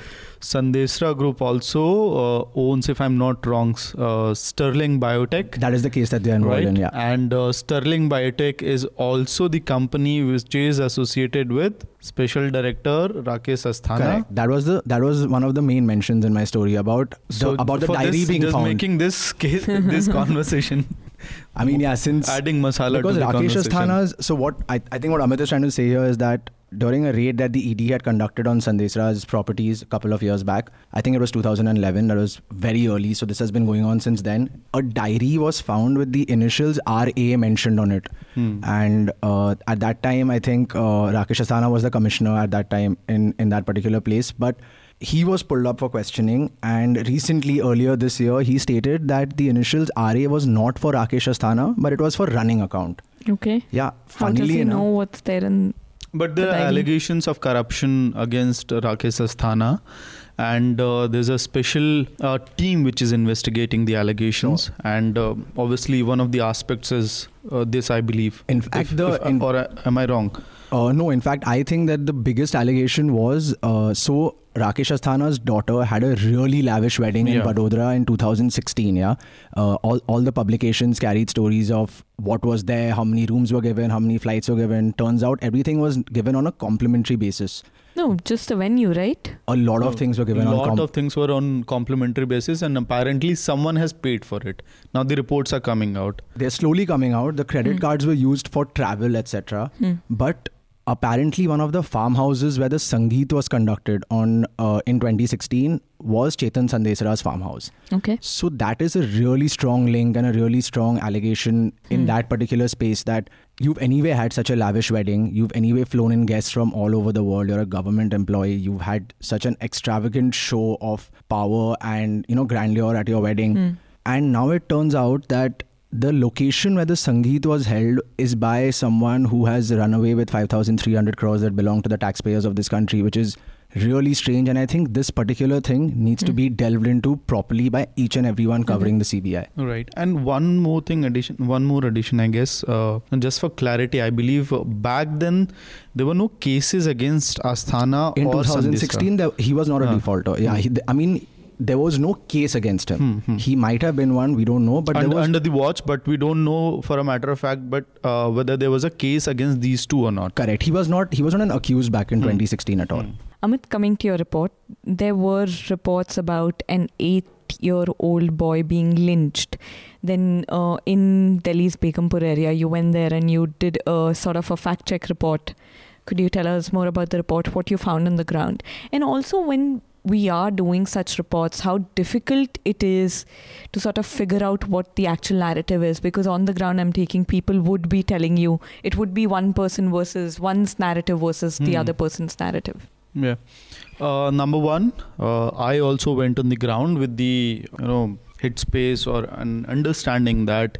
Speaker 4: Sandesara Group also uh, owns, if I'm not wrong, uh, Sterling Biotech.
Speaker 3: That is the case that they're involved
Speaker 4: right?
Speaker 3: in, yeah.
Speaker 4: And uh, Sterling Biotech is also the company which is associated with Special Director Rakesh Asthana.
Speaker 3: Correct. That was the that was one of the main mentions in my story about the, about the diary
Speaker 4: this,
Speaker 3: being
Speaker 4: just
Speaker 3: found.
Speaker 4: making this case, (laughs) this conversation,
Speaker 3: I mean, yeah, since
Speaker 4: adding masala
Speaker 3: because
Speaker 4: to the
Speaker 3: Rakesh. Asthana's. So what I, I think what Amit is trying to say here is that during a raid that the ED had conducted on Sandesara's properties a couple of years back, I think it was 2011. That was very early. So this has been going on since then. A diary was found with the initials RA mentioned on it.
Speaker 4: Hmm.
Speaker 3: And uh, at that time, I think uh, Rakesh Asthana was the commissioner at that time in, in that particular place. But he was pulled up for questioning. And recently, earlier this year, he stated that the initials RA was not for Rakesh Asthana, but it was for running account.
Speaker 2: Okay.
Speaker 3: Yeah,
Speaker 2: How does
Speaker 3: funnily
Speaker 2: he
Speaker 3: enough.
Speaker 2: know what's there in
Speaker 4: But there
Speaker 2: the
Speaker 4: are allegations of corruption against Rakesh Asthana, and uh, there's a special uh, team which is investigating the allegations. And uh, obviously, one of the aspects is uh, this, I believe.
Speaker 3: In fact,
Speaker 4: If-
Speaker 3: the
Speaker 4: if-
Speaker 3: in-
Speaker 4: or uh, am I wrong?
Speaker 3: Uh, no, in fact, I think that the biggest allegation was uh, so Rakesh Asthana's daughter had a really lavish wedding in
Speaker 4: Yeah.
Speaker 3: Vadodara in 2016. Yeah, uh, all all the publications carried stories of what was there, how many rooms were given, how many flights were given. Turns out everything was given on a complimentary basis.
Speaker 2: No, just a venue, right?
Speaker 3: A lot of things were
Speaker 4: A
Speaker 3: given on.
Speaker 4: lot
Speaker 3: Com-
Speaker 4: of things were on complimentary basis, and apparently someone has paid for it. Now the reports are coming out.
Speaker 3: They're slowly coming out. The credit
Speaker 2: Hmm.
Speaker 3: cards were used for travel, etc.
Speaker 2: Hmm.
Speaker 3: But apparently, one of the farmhouses where the Sangeet was conducted on uh, in 2016 was Chetan Sandesara's farmhouse.
Speaker 2: Okay.
Speaker 3: So that is a really strong link and a really strong allegation in
Speaker 2: Hmm.
Speaker 3: that particular space that you've anyway had such a lavish wedding. You've anyway flown in guests from all over the world. You're a government employee. You've had such an extravagant show of power and you know grandeur at your wedding.
Speaker 2: Hmm.
Speaker 3: And now it turns out that the location where the Sangeet was held is by someone who has run away with 5,300 crores that belong to the taxpayers of this country, which is really strange. And I think this particular thing needs to
Speaker 2: Hmm.
Speaker 3: be delved into properly by each and everyone covering the CBI.
Speaker 4: Right, and one more thing, addition, one more addition, I guess. Uh, and just for clarity, I believe uh, back then there were no cases against Asthana
Speaker 3: In
Speaker 4: or
Speaker 3: 2016, there, he was not a
Speaker 4: Ah.
Speaker 3: defaulter. Yeah, he, I mean, there was no case against him.
Speaker 4: Hmm, hmm.
Speaker 3: He might have been one, we don't know, but
Speaker 4: Sandesara.
Speaker 3: there
Speaker 4: under,
Speaker 3: was.
Speaker 4: under the watch, but we don't know for a matter of fact, but uh, whether there was a case against these two or not.
Speaker 3: Correct. He was not. He was not an accused back in
Speaker 4: Hmm.
Speaker 3: 2016 at all.
Speaker 4: Hmm.
Speaker 2: Amit, coming to your report, there were reports about an eight year old boy being lynched. Then uh, in Delhi's Begumpur area, you went there and you did a sort of a fact check report. Could you tell us more about the report, what you found on the ground? And also, when we are doing such reports, how difficult it is to sort of figure out what the actual narrative is. Because on the ground, I'm taking people would be telling you it would be one person versus one's narrative versus the
Speaker 4: Hmm.
Speaker 2: other person's narrative.
Speaker 4: Yeah. Uh, number one, uh, I also went on the ground with the you know hit space or an understanding that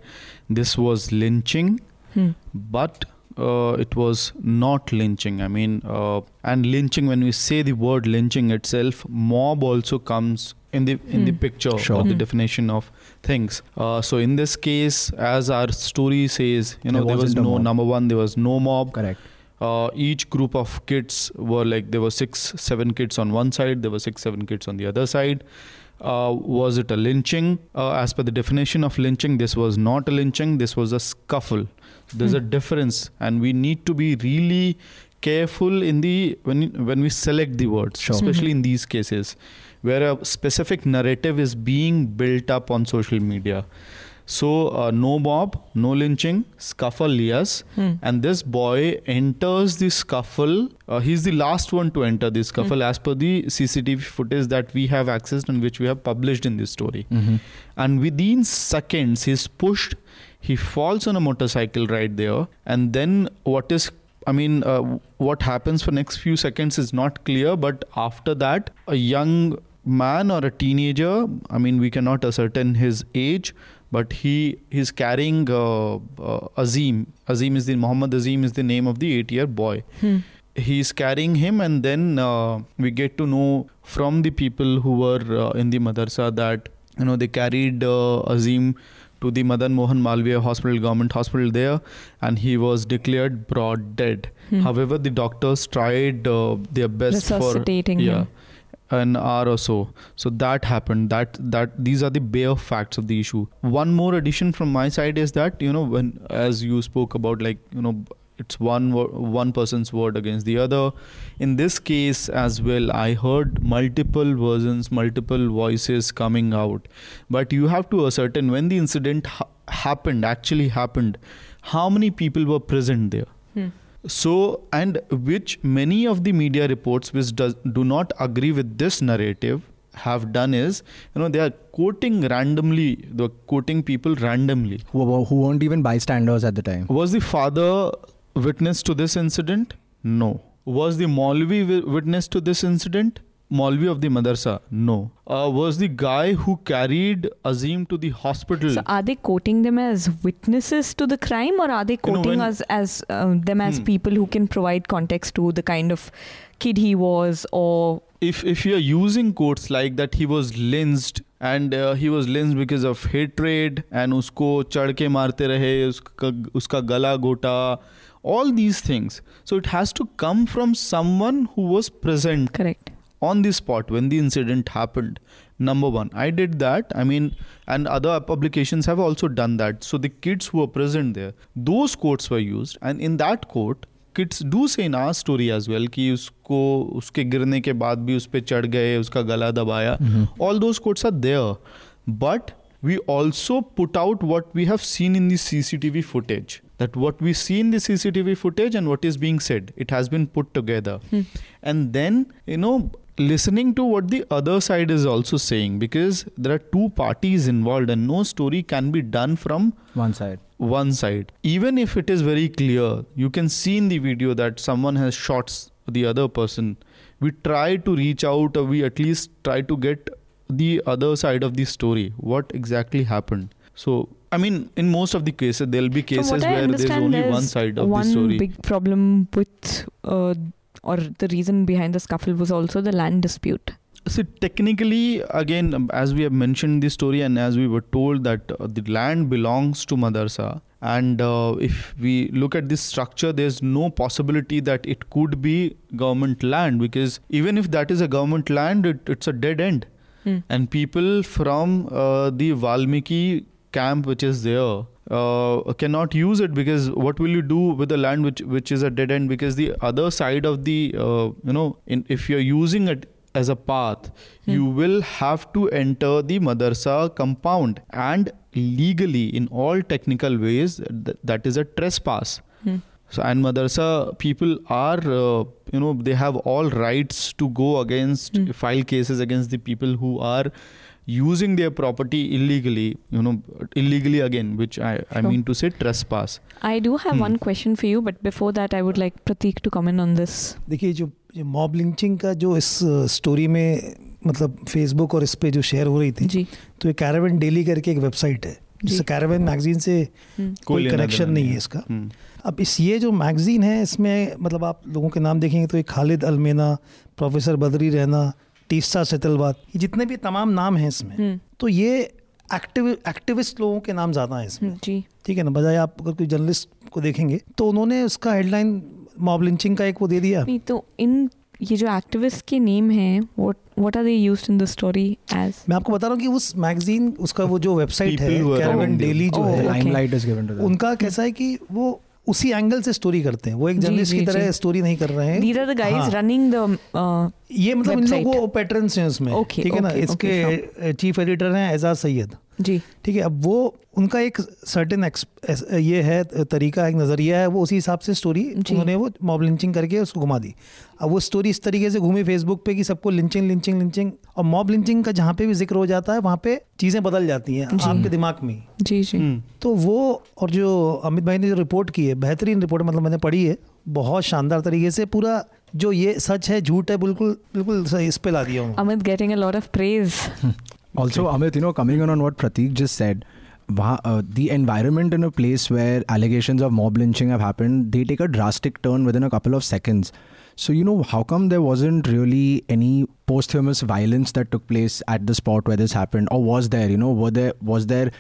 Speaker 4: this was lynching,
Speaker 2: Hmm.
Speaker 4: but uh, it was not lynching. I mean, uh, and lynching. When we say the word lynching itself, mob also comes in the in the
Speaker 2: Hmm.
Speaker 4: picture
Speaker 3: Sure.
Speaker 4: or the
Speaker 2: Hmm.
Speaker 4: definition of things. Uh, so in this case, as our story says, you know,
Speaker 3: There
Speaker 4: there, was no
Speaker 3: mob.
Speaker 4: number one. There was no mob
Speaker 3: Correct.
Speaker 4: uh, each group of kids were like there were six seven kids on one side there were six seven kids on the other side Uh, was it a lynching? Uh, as per the definition of lynching, this was not a lynching. This was a scuffle. There's a difference, and we need to be really careful in the when when we select the words,
Speaker 3: Sure.
Speaker 4: especially in these cases where a specific narrative is being built up on social media. So uh, no mob, no lynching, scuffle yes,
Speaker 2: Hmm.
Speaker 4: and this boy enters the scuffle. Uh, he's the last one to enter the scuffle as per the CCTV footage that we have accessed and which we have published in this story.
Speaker 3: Mm-hmm.
Speaker 4: And within seconds, he's pushed. He falls on a motorcycle right there, and then what is I mean, uh, what happens for next few seconds is not clear. But after that, a young man or a teenager, I mean, we cannot ascertain his age, but he is carrying uh, uh, Azeem. Azeem is the Mohammad Azeem is the name of the eight-year boy.
Speaker 2: Hmm.
Speaker 4: is carrying him, and then uh, we get to know from the people who were uh, in the madrasa that you know they carried uh, Azeem to the Madan Mohan Malviya Hospital, government hospital there, and he was declared broad dead.
Speaker 2: Hmm.
Speaker 4: However, the doctors tried uh, their best for
Speaker 2: Resuscitating
Speaker 4: yeah
Speaker 2: him.
Speaker 4: An hour or so. So that happened. That that these are the bare facts of the issue. One more addition from my side is that you know when as you spoke about like you know it's one one person's word against the other. In this case as well, I heard multiple versions, multiple voices coming out. But you have to ascertain when the incident ha- happened, actually happened, how many people were present there.
Speaker 2: Hmm.
Speaker 4: So, and which many of the media reports which does, do not agree with this narrative have done is, you know, they are quoting randomly, they're quoting people randomly.
Speaker 3: Who, who weren't even bystanders at the time.
Speaker 4: Was the father witness to this incident? No. Was the Maulvi witness to this incident? Maulvi of the madrasa? No. Uh, was the guy who carried Azeem to the hospital?
Speaker 2: So are they quoting them as witnesses to the crime, or are they
Speaker 4: You know,
Speaker 2: quoting
Speaker 4: when-
Speaker 2: us as uh, them as
Speaker 4: Hmm.
Speaker 2: people who can provide context to the kind of kid he was, or
Speaker 4: if if you're using quotes like that he was lynched and uh, he was lynched because of hatred and usko chad ke marte rahe uska uska gala gota all these things so it has to come from someone who was present
Speaker 2: correct?
Speaker 4: on the spot when the incident happened number one i did that i mean and other publications have also done that so the kids who were present there those quotes were used and in that quote kids do say in our story as well कि उसको उसके गिरने के बाद भी उस पर चढ़ गए उसका गला दबाया all those quotes are there but we also put out what we have seen in the CCTV footage that what we see in the CCTV footage and what is being said it has been put together and then you know listening to what the other side is also saying because there are two parties involved and no story can be done from
Speaker 3: One side.
Speaker 4: one side. Even if it is very clear you can see in the video that someone has shot s- the other person. We try to reach out or we at least try to get the other side of the story. What exactly happened? So i mean in most of the cases there'll be cases
Speaker 2: From
Speaker 4: where there's only
Speaker 2: there's
Speaker 4: one side of
Speaker 2: one
Speaker 4: the story.
Speaker 2: One big problem with, uh, or the reason behind the scuffle was also the land dispute.
Speaker 4: so technically, again, as we have mentioned in the story, and as we were told that uh, the land belongs to Madarsa, and uh, if we look at this structure, there's no possibility that it could be government land because even if that is a government land, it, it's a dead end,
Speaker 2: Hmm.
Speaker 4: and people from uh, the Valmiki camp, which is there. Uh, cannot use it because what will you do with the land which which is a dead end because the other side of the uh, you know in, if you're using it as a path
Speaker 2: Hmm.
Speaker 4: you will have to enter the madarsa compound and legally in all technical ways th- that is a trespass
Speaker 2: Hmm.
Speaker 4: so and madarsa people are uh, you know they have all rights to go against
Speaker 2: Hmm.
Speaker 4: file cases against the people who are using their property illegally you know illegally again which i i
Speaker 2: Sure.
Speaker 4: mean to say trespass
Speaker 2: I do have
Speaker 4: Hmm.
Speaker 2: one question for you, but before that, I would like Pratik to comment on this.
Speaker 5: देखिए जो mob lynching का जो इस story में मतलब Facebook और इस पे जो शेयर हो रही थी
Speaker 2: जी
Speaker 5: तो ये कैरावन डेली करके एक वेबसाइट है जिससे कैरावन मैगजीन से
Speaker 2: हम्म,
Speaker 5: कोई कनेक्शन नहीं है इसका
Speaker 4: हम्म,
Speaker 5: अब इस ये जो मैगजीन है इसमें मतलब आप लोगों के नाम देखेंगे तो ये खालिद अलमेना प्रोफेसर बदरी रहना टीसा सेतलवाद ये जितने भी तमाम नाम हैं इसमें
Speaker 2: हम्म,
Speaker 5: तो ये एक्टिव एक्टिविस्ट लोगों के नाम ज़्यादा हैं इसमें।
Speaker 2: हम्म, जी।
Speaker 5: ठीक है ना? बजाय आप अगर कोई जर्नलिस्ट को देखेंगे तो उन्होंने उसका हेडलाइन मॉब लिंचिंग का एक वो दे दिया।
Speaker 2: नहीं तो इन ये जो एक्टिविस्ट के नेम हैं what what are they used in the story as
Speaker 5: मैं आपको बता रहा हूँ कि उस मैगजीन उसका वो जो वेबसाइट है कैरावन डेली जो
Speaker 2: Oh,
Speaker 5: है
Speaker 3: is given to them.
Speaker 5: उनका कैसा है कि वो उसी एंगल से स्टोरी करते हैं। वो एक जर्नलिस्ट की तरह स्टोरी नहीं कर रहे हैं।
Speaker 2: These are
Speaker 5: the.
Speaker 2: Guys running the
Speaker 5: ये मतलब इन. लोगों को पैटर्न्स हैं उसमें
Speaker 2: Okay,
Speaker 5: ठीक है ना?
Speaker 2: okay,
Speaker 5: इसके चीफ एडिटर हैं एजाज सैयद
Speaker 2: जी।
Speaker 5: ठीक है अब वो उनका एक सर्टेन ये है तरीका एक नज़रिया है वो उसी हिसाब से स्टोरी उन्होंने वो मॉब लिंचिंग करके उसको घुमा दी। अब वो स्टोरी इस तरीके से घूमी फेसबुक पे कि सबको लिंचिंग लिंचिंग लिंचिंग और मॉब लिंचिंग का जहाँ पे भी ज़िक्र हो जाता है वहाँ पे चीज़ें बदल जाती हैं आपके दिमाग में।
Speaker 2: जी जी।
Speaker 4: हम्म।
Speaker 5: तो वो और जो अमित भाई ने जो रिपोर्ट की है बेहतरीन रिपोर्ट मतलब मैंने पढ़ी है बहुत शानदार तरीके से पूरा जो ये सच है झूठ है बिल्कुल बिल्कुल इस पे ला दिया
Speaker 2: Amit getting (laughs) a lot of praise
Speaker 3: also Amit you know coming on what Prateek just said वहाँ the environment in a place where allegation of mob lynching have happen they take a drastic turn within a couple of seconds so you know how come there was in really any post famous violence that took place at the spot where this happen और was there you know वो there was there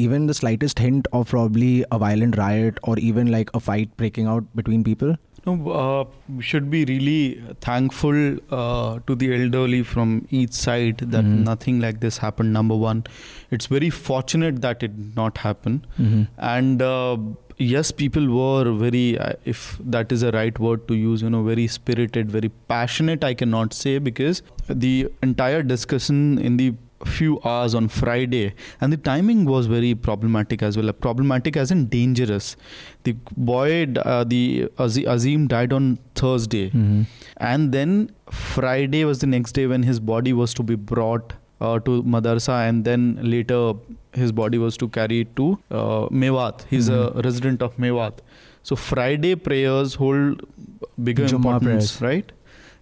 Speaker 3: even the slightest hint of probably a violent riot और even like a fight breaking out between people
Speaker 4: No, uh, we should be really thankful uh, to the elderly from each side that
Speaker 3: Mhm.
Speaker 4: nothing like this happened. Number one, it's very fortunate that it did not happen.
Speaker 3: Mm-hmm.
Speaker 4: And uh, yes, people were very, uh, if that is a right word to use, you know, very spirited, very passionate. I cannot say because the entire discussion in the few hours on Friday, and the timing was very problematic as well. Problematic as in dangerous. The boy, uh, the Azeem died on Thursday,
Speaker 3: Mm-hmm.
Speaker 4: and then Friday was the next day when his body was to be brought uh, to madarsa, and then later his body was to carry it to uh, Mewat. He's
Speaker 3: Mhm.
Speaker 4: a resident of Mewat. So Friday prayers hold bigger importance,
Speaker 3: prayers.
Speaker 4: right?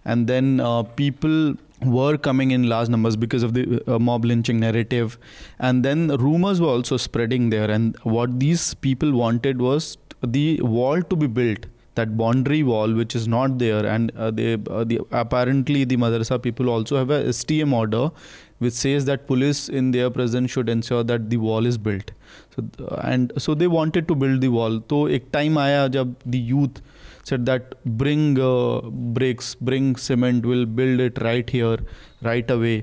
Speaker 4: And then uh, people were coming in large numbers because of the uh, mob lynching narrative. And then rumors were also spreading there. And what these people wanted was the wall to be built that boundary wall which is not there. And uh, they uh, the, apparently the madrasa people also have a stm order which says that police in their presence should ensure that the wall is built. So and so they wanted to build the wall. So a time aaya jab the youth said that bring uh, bricks bring cement we'll build it right here right away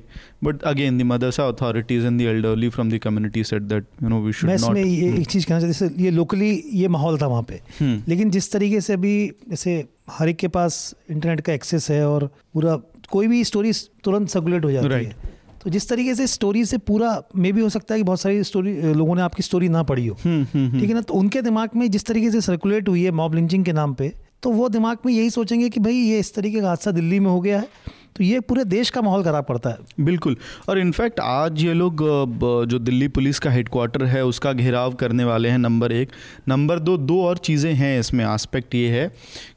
Speaker 4: but again the madrasa authorities and the elderly from the community said that you know we should
Speaker 5: मैं
Speaker 4: not
Speaker 5: इसमें ये
Speaker 4: Hmm.
Speaker 5: एक चीज़ कहना चाहता जैसे ये locally ये माहौल था वहाँ पे
Speaker 4: Hmm.
Speaker 5: लेकिन जिस तरीके से अभी जैसे हर एक के पास इंटरनेट का एक्सेस है और पूरा कोई भी स्टोरी तुरंत सर्कुलेट हो जाती
Speaker 4: Right.
Speaker 5: है तो जिस तरीके से स्टोरी से पूरा मे भी हो सकता है कि बहुत सारी स्टोरी लोगों ने आपकी स्टोरी ना पढ़ी हो
Speaker 4: Hmm, hmm, hmm.
Speaker 5: ठीक है ना तो उनके दिमाग में जिस तरीके से सर्कुलेट हुई है मॉब लिंचिंग के नाम पे तो वो दिमाग में यही सोचेंगे कि भाई ये इस तरीके का हादसा दिल्ली में हो गया है तो ये पूरे देश का माहौल खराब पड़ता है।
Speaker 4: बिल्कुल। और इनफैक्ट आज ये लोग जो दिल्ली पुलिस का हेडक्वार्टर है, उसका घेराव करने वाले हैं नंबर एक। नंबर दो दो और चीज़ें हैं इसमें आस्पेक्ट ये है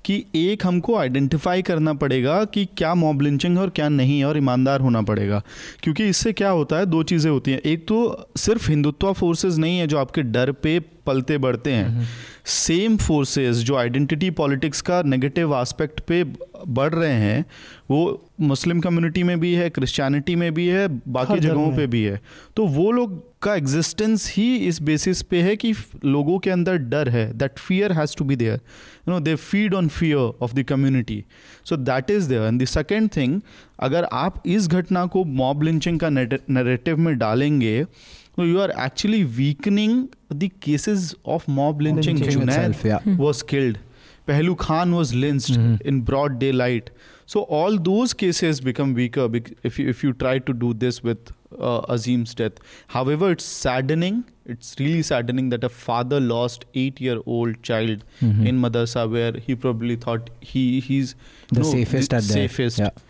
Speaker 4: कि एक हमको आइडेंटिफाई करना पड़ेगा कि क्या मॉब लिंचिंग है और क्या नहीं है, और ईमानदार होना पड़ेगा। क्योंकि इससे क्या होता है, दो चीज़ें होती हैं। एक तो सिर्फ़ हिंदुत्व फोर्सेज नहीं है जो आपके डर पे पलते बढ़ते हैं। सेम फोर्सेस जो आइडेंटिटी पॉलिटिक्स का नेगेटिव एस्पेक्ट पे बढ़ रहे हैं वो मुस्लिम कम्युनिटी में भी है क्रिश्चियनिटी में भी है बाकी जगहों। पे भी है। तो वो लोग का एग्जिस्टेंस ही इस बेसिस पे है कि लोगों के अंदर डर है that fear has to be there you know they feed on fear of the community so that is there and the second thing अगर आप इस घटना को मॉब लिंचिंग का नरेटिव में डालेंगे No, you are actually weakening the cases of mob lynching.
Speaker 3: lynching
Speaker 4: Junaid
Speaker 3: itself, yeah. Hmm.
Speaker 4: was killed. Pehlu Khan was lynched
Speaker 3: mm-hmm.
Speaker 4: in broad daylight. So all those cases become weaker if you, if you try to do this with uh, Azeem's death. However, it's saddening. It's really saddening that a father lost eight-year-old child
Speaker 3: mm-hmm.
Speaker 4: in madrasa where he probably thought he he's
Speaker 3: the
Speaker 4: no,
Speaker 3: safest
Speaker 4: the,
Speaker 3: at
Speaker 4: safest.
Speaker 3: There.
Speaker 4: Yeah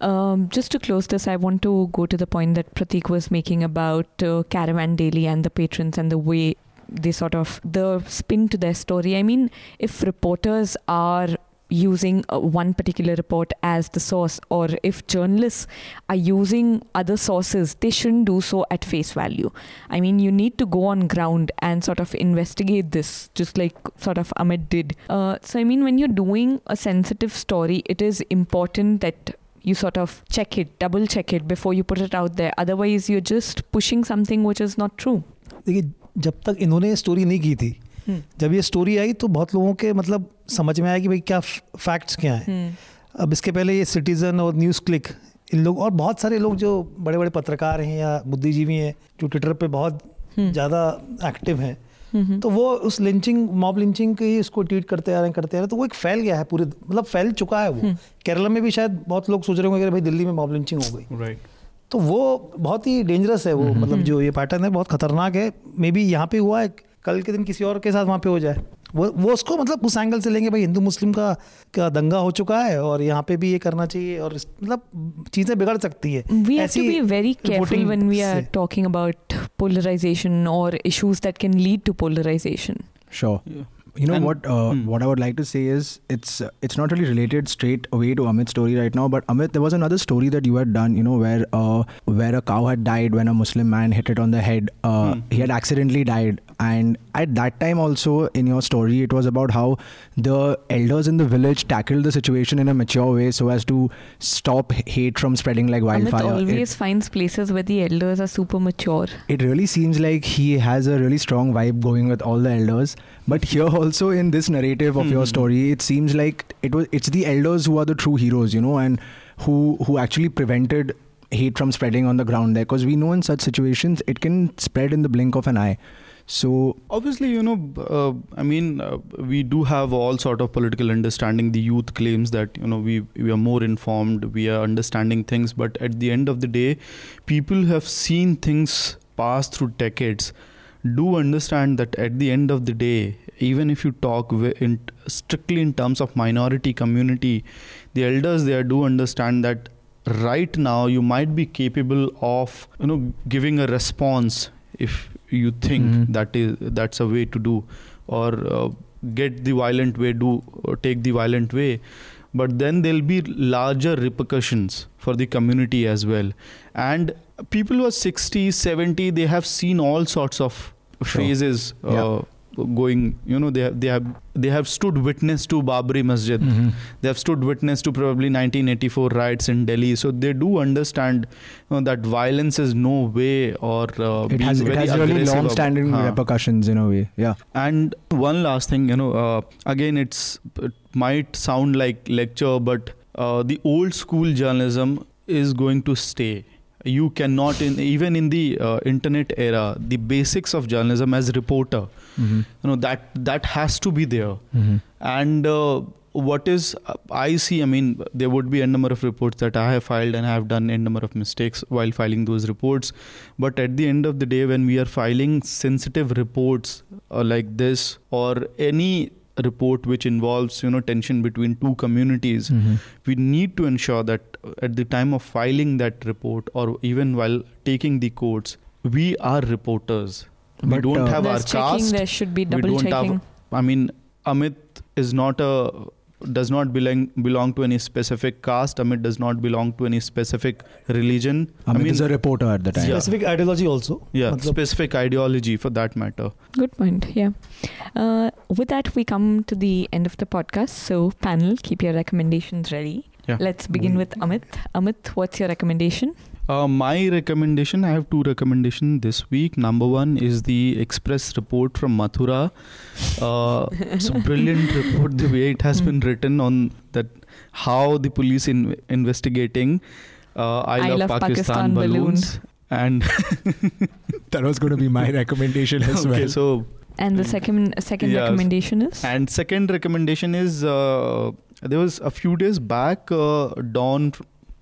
Speaker 2: um, just to close this, I want to go to the point that Prateek was making about uh, Caravan Daily and the patrons and the way they sort of the spin to their story. I mean, if reporters are using uh, one particular report as the source, or if journalists are using other sources, they shouldn't do so at face value. I mean, you need to go on ground and sort of investigate this, just like sort of Amit did. Uh, so, I mean, when you're doing a sensitive story, it is important that you sort of check it, double check it before you put it out there. Otherwise, you're just pushing something which is not true.
Speaker 5: देखिए जब तक इन्होंने story नहीं की थी जब ये story I तो बहुत लोगों के मतलब समझ में आया कि भाई क्या फैक्ट्स क्या हैं। अब इसके पहले ये सिटीज़न और न्यूज़ क्लिक इन लोग और बहुत सारे लोग जो बड़े बड़े पत्रकार हैं या बुद्धिजीवी हैं जो ट्विटर पे बहुत
Speaker 2: हम्म।
Speaker 5: ज़्यादा एक्टिव हैं
Speaker 2: हम्म।
Speaker 5: तो वो उस लिंचिंग मॉब लिंचिंग की उसको ट्वीट करते आ रहे हैं करते आ रहे हैं तो वो एक फैल गया है पूरे मतलब फैल चुका है वो। केरला में भी शायद बहुत लोग सोच रहे होंगे कि भाई दिल्ली में मॉब लिंचिंग हो गई।
Speaker 4: राइट
Speaker 5: तो वो बहुत ही डेंजरस है वो मतलब जो ये पैटर्न है बहुत खतरनाक है। मे बी यहाँ पे हुआ है कल के दिन किसी और के साथ वहाँ पे हो जाए। वो वो उसको मतलब उस एंगल से लेंगे भाई हिंदू मुस्लिम का क्या दंगा हो चुका है और यहाँ पे भी ये करना चाहिए और मतलब चीज़ें बिगड़ सकती है।
Speaker 2: We have to be very careful when we are talking about polarisation और issues that can lead to polarisation
Speaker 3: sure you know what what I would like to say is it's it's not really related straight away to Amit story right now but Amit there was another story that you had done you know where where a cow had died when a Muslim man hit it on the head he had accidentally died and at that time also in your story, it was about how the elders in the village tackled the situation in a mature way so as to stop hate from spreading like
Speaker 2: Amit
Speaker 3: wildfire. It-
Speaker 2: always finds places where the elders are super mature
Speaker 3: it really seems like he has a really strong vibe going with all the elders but here also in this narrative of your
Speaker 4: Mhm.
Speaker 3: story it seems like it was it's the elders who are the true heroes you know and who who actually prevented hate from spreading on the ground there because we know in such situations it can spread in the blink of an eye so
Speaker 4: obviously you know uh, i mean uh, we do have all sort of political understanding. The youth claims that you know we we are more informed we are understanding things. But at the end of the day people have seen things pass through decades. Do understand that at the end of the day even if you talk in strictly in terms of minority community the elders there do understand that right now you might be capable of you know giving a response if you think
Speaker 3: Mhm.
Speaker 4: that is that's a way to do or uh, get the violent way do or take the violent way but then there'll be larger repercussions for the community as well and people who are 60 70 they have seen all sorts of
Speaker 3: Sure.
Speaker 4: phases
Speaker 3: Yeah.
Speaker 4: uh, going you know they have they have they have stood witness to babri masjid. They have stood witness to probably 1984 riots in delhi. So they do understand you know, that violence is no way or uh,
Speaker 3: it has it has really long standing repercussions in a way yeah.
Speaker 4: And one last thing, you know, uh, again, it's it might sound like lecture, but uh, the old school journalism is going to stay. You cannot, in even in the uh, internet era, the basics of journalism as a reporter,
Speaker 3: Mhm.
Speaker 4: you know, that that has to be there.
Speaker 3: Mhm.
Speaker 4: And uh, what is uh, I see, I mean, there would be a number of reports that I have filed, and I have done a number of mistakes while filing those reports. But at the end of the day, when we are filing sensitive reports uh, like this, or any report which involves you know tension between two communities
Speaker 3: Mhm.
Speaker 4: we need to ensure that at the time of filing that report or even while taking the codes, we are reporters.
Speaker 3: But we
Speaker 4: don't
Speaker 3: uh,
Speaker 4: have our
Speaker 2: checking. There should be double we
Speaker 4: don't
Speaker 2: checking.
Speaker 4: Have, I mean, Amit is not a does not belong belong to any specific caste. Amit does not belong to any specific religion.
Speaker 3: Amit
Speaker 4: I mean,
Speaker 3: is a reporter at the time.
Speaker 4: Yeah.
Speaker 5: Specific ideology also.
Speaker 4: Yeah, specific ideology for that matter.
Speaker 2: Good point. Yeah. Uh, with that, we come to the end of the podcast. So, panel, keep your recommendations ready.
Speaker 4: Yeah.
Speaker 2: Let's begin with Amit. Amit, what's your recommendation?
Speaker 4: Uh, my recommendation, I have two recommendations this week. Number one is the Express report from Mathura. Uh, it's a (laughs) brilliant report, the way it has been written on that how the police in investigating uh, I, love, Pakistan, balloons. And (laughs)
Speaker 3: that was going to be my recommendation as
Speaker 4: okay,
Speaker 3: well
Speaker 4: so
Speaker 2: And the second second
Speaker 4: Yes.
Speaker 2: recommendation is
Speaker 4: and second recommendation is uh, there was a few days back uh, Dawn,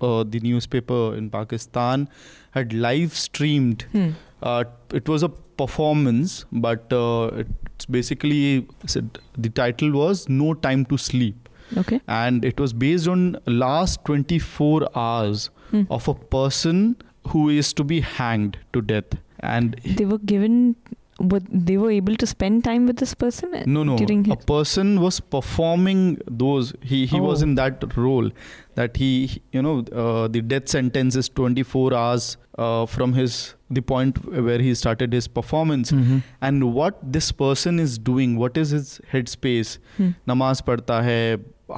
Speaker 4: uh, the newspaper in Pakistan, had live streamed
Speaker 2: Hmm.
Speaker 4: Uh, it was a performance, but uh, it's basically said the title was "No Time to Sleep,"
Speaker 2: Okay.
Speaker 4: and it was based on last 24 hours
Speaker 2: Hmm.
Speaker 4: of a person who is to be hanged to death. And
Speaker 2: They were given What they were able to spend time with this person
Speaker 4: no, no,
Speaker 2: during
Speaker 4: a
Speaker 2: his,
Speaker 4: person was performing those. He he was
Speaker 2: Oh.
Speaker 4: in that role that he you know uh, the death sentence is 24 hours uh, from his the point where he started his performance.
Speaker 3: Mhm.
Speaker 4: and what this person is doing what is his headspace
Speaker 2: Hmm.
Speaker 4: namaz padhta hai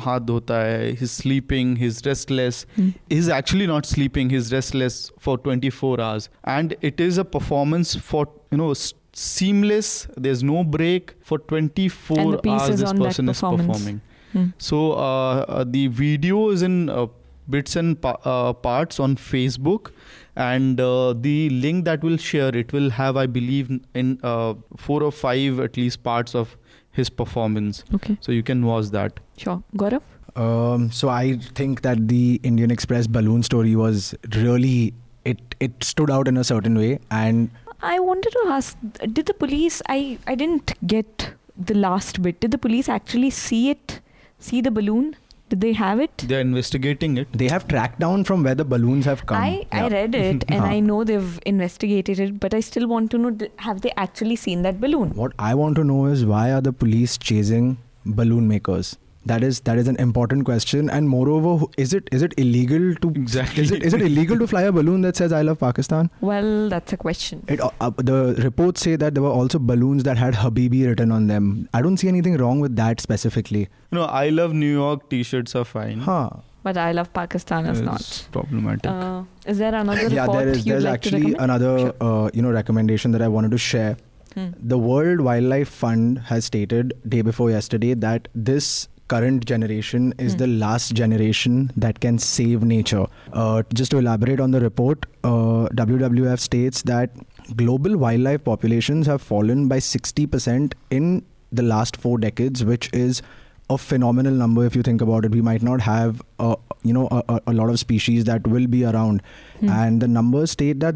Speaker 4: हाथ धोता है he's sleeping he's restless
Speaker 2: Hmm.
Speaker 4: he's actually not sleeping he's restless for 24 hours and it is a performance for you know s- seamless there's no break for 24
Speaker 2: And
Speaker 4: hours this person is performing
Speaker 2: Hmm.
Speaker 4: So uh, uh, the video is in uh, bits and pa- uh, parts on Facebook, and uh, the link that we'll share it will have, I believe, in uh, four or five at least parts of his performance.
Speaker 2: Okay.
Speaker 4: So you can watch that.
Speaker 2: Sure. Gaurav?
Speaker 3: Um, so I think that the Indian Express balloon story was really it. It stood out in a certain way, and
Speaker 2: I wanted to ask did the police I I didn't get the last bit. Did the police actually see it? See the balloon? Did they have it?
Speaker 4: They're investigating it.
Speaker 3: they have tracked down from where the balloons have come.
Speaker 2: I, I read it (laughs) and
Speaker 3: uh-huh.
Speaker 2: I know they've investigated it, but I still want to know have they actually seen that balloon?
Speaker 3: What I want to know is why are the police chasing balloon makers? That is that is an important question, and moreover, who- is it is it illegal to
Speaker 4: Exactly.
Speaker 3: is it is it illegal to fly a balloon that says "I love Pakistan"?
Speaker 2: Well, that's a question.
Speaker 3: It, uh, uh, the reports say that there were also balloons that had Habibi written on them. I don't see anything wrong with that specifically.
Speaker 4: no I love New York T-shirts are fine.
Speaker 3: Huh.
Speaker 2: But I love Pakistan is not.
Speaker 4: problematic.
Speaker 2: Uh, is there another
Speaker 3: yeah,
Speaker 2: report
Speaker 3: there is.
Speaker 2: you'd
Speaker 3: There's
Speaker 2: like
Speaker 3: actually
Speaker 2: recommend?
Speaker 3: another uh, you know recommendation that I wanted to share.
Speaker 2: Hmm.
Speaker 3: The World Wildlife Fund has stated day before yesterday that this current generation is
Speaker 2: Hmm.
Speaker 3: the last generation that can save nature. Uh, just to elaborate on the report, uh, WWF states that global wildlife populations have fallen by 60% in the last four decades, which is a phenomenal number if you think about it. We might not have, uh, you know, a, a- lot of species that will be around,
Speaker 2: Hmm.
Speaker 3: and the numbers state that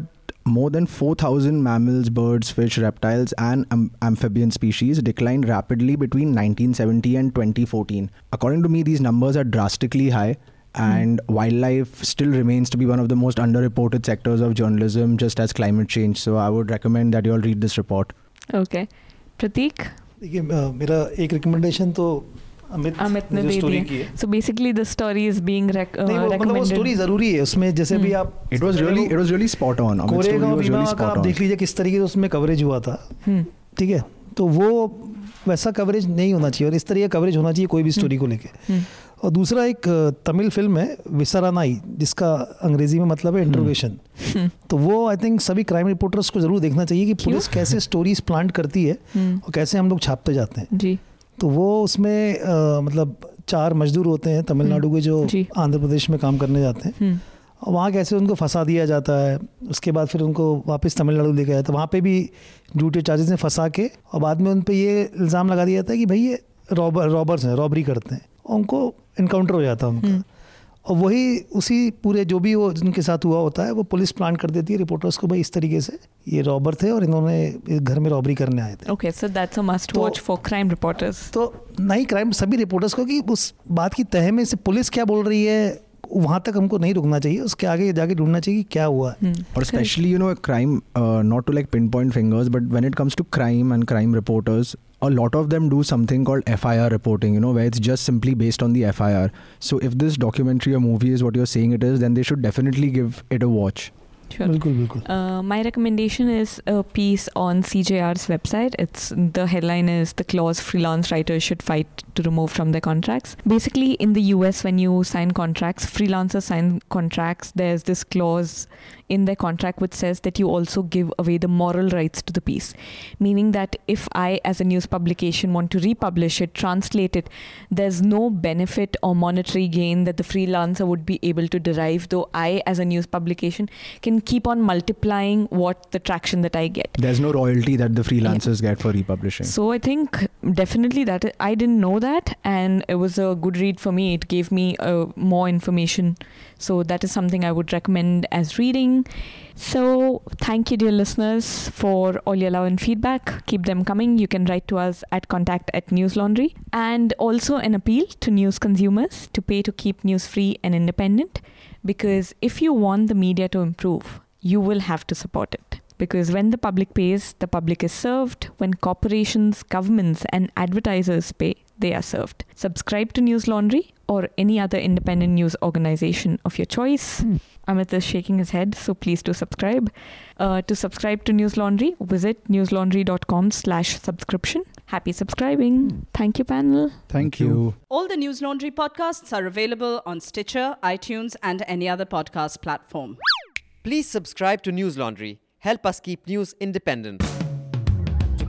Speaker 3: more than 4,000 mammals, birds, fish, reptiles, and am- amphibian species declined rapidly between 1970 and 2014. According to me, these numbers are drastically high. And mm. wildlife still remains to be one of the most underreported sectors of journalism, just as climate change. So I would recommend that you all read this report.
Speaker 2: Okay. Prateek?
Speaker 5: देखिए my एक recommendation तो अमित
Speaker 2: अमित ने
Speaker 5: जो
Speaker 2: दे
Speaker 5: story
Speaker 2: दिया।
Speaker 5: की
Speaker 2: So basically, the story is being rec- uh,
Speaker 5: नहीं मतलब वो स्टोरी ज़रूरी है उसमें जैसे भी
Speaker 2: हम्म।
Speaker 5: आप
Speaker 3: It was really, it was really spot on. Amit's story
Speaker 5: Koregaon
Speaker 3: was
Speaker 5: बीमा
Speaker 3: really
Speaker 5: का आप देख लीजिए किस तरीके से उसमें कवरेज हुआ था
Speaker 2: Hmm.
Speaker 5: ठीक है तो वो वैसा कवरेज नहीं होना चाहिए और इस तरह का कवरेज होना चाहिए कोई भी स्टोरी को लेके
Speaker 2: Hmm.
Speaker 5: और दूसरा एक तमिल फ़िल्म है विसरानाई जिसका अंग्रेज़ी में मतलब है इंट्रोगेशन
Speaker 2: Hmm.
Speaker 5: तो वो आई थिंक सभी क्राइम रिपोर्टर्स को ज़रूर देखना चाहिए कि पुलिस कैसे स्टोरीज प्लांट करती है
Speaker 2: Hmm.
Speaker 5: और कैसे हम लोग छापते जाते हैं
Speaker 2: जी
Speaker 5: तो वो उसमें आ, मतलब चार मजदूर होते हैं तमिलनाडु के जो आंध्र प्रदेश में काम करने जाते हैं. और वहाँ कैसे उनको फंसा दिया जाता है उसके बाद फिर उनको वापस तमिलनाडु लेके आया तो वहाँ पे भी ड्यूटी चार्जेस ने फंसा के और बाद में उन पर ये इल्ज़ाम लगा दिया जाता है कि भाई ये रॉबर रॉबर्स हैं रॉबरी करते हैं। उनको इनकाउंटर हो जाता है उनका।
Speaker 2: हम्म।
Speaker 5: और वही उसी पूरे जो भी वो जिनके साथ हुआ होता है वो पुलिस प्लान कर देती है रिपोर्टर्स को भाई इस तरीके से ये रॉबर थे और इन्होंने घर में रॉबरी करने आए थे
Speaker 2: so that's a must
Speaker 5: तो-
Speaker 2: watch for crime reporters.
Speaker 5: तो नहीं क्राइम सभी रिपोर्टर्स को कि उस बात की तह में से पुलिस क्या बोल रही है वहाँ तक हमको नहीं रुकना चाहिए उसके आगे जाके ढूंढना चाहिए कि क्या हुआ है
Speaker 2: Hmm. Correct.
Speaker 3: especially you know crime uh, not to like pinpoint fingers but when it comes to crime and crime reporters a lot of them do something called FIR reporting, you know, where it's just simply based on the FIR. So if this documentary or movie is what you're saying it is, then they should definitely give it a watch.
Speaker 2: Sure.
Speaker 5: Bilkul, bilkul.
Speaker 2: Uh, my recommendation is a piece on CJR's website. It's the headline is the clause freelance writers should fight to remove from their contracts. Basically, in the US, when you sign contracts, freelancers sign contracts. There's this clause in their contract which says that you also give away the moral rights to the piece, meaning that if I, as a news publication, want to republish it, translate it, there's no benefit or monetary gain that the freelancer would be able to derive. Though I, as a news publication, can keep on multiplying what the traction that I get.
Speaker 3: there's no royalty that the freelancers get for republishing
Speaker 2: So I think definitely that I didn't know that, and it was a good read for me. It gave me uh, more information. So that is something I would recommend as reading. So thank you, dear listeners, for all your love and feedback. Keep them coming. You can write to us at contact at Newslaundry, and also an appeal to news consumers to pay to keep news free and independent. Because if you want the media to improve, you will have to support it. Because when the public pays, the public is served. When corporations, governments, and advertisers pay, they are served. Subscribe to Newslaundry or any other independent news organization of your choice. Hmm. Amit is shaking his head, so please do subscribe. Uh, to subscribe to Newslaundry, visit newslaundry.com slash subscription. Happy subscribing. Thank you, panel.
Speaker 3: thank you
Speaker 6: All the Newslaundry podcasts are available on Stitcher, iTunes, and any other podcast platform.
Speaker 7: Please subscribe to Newslaundry. Help us keep news independent.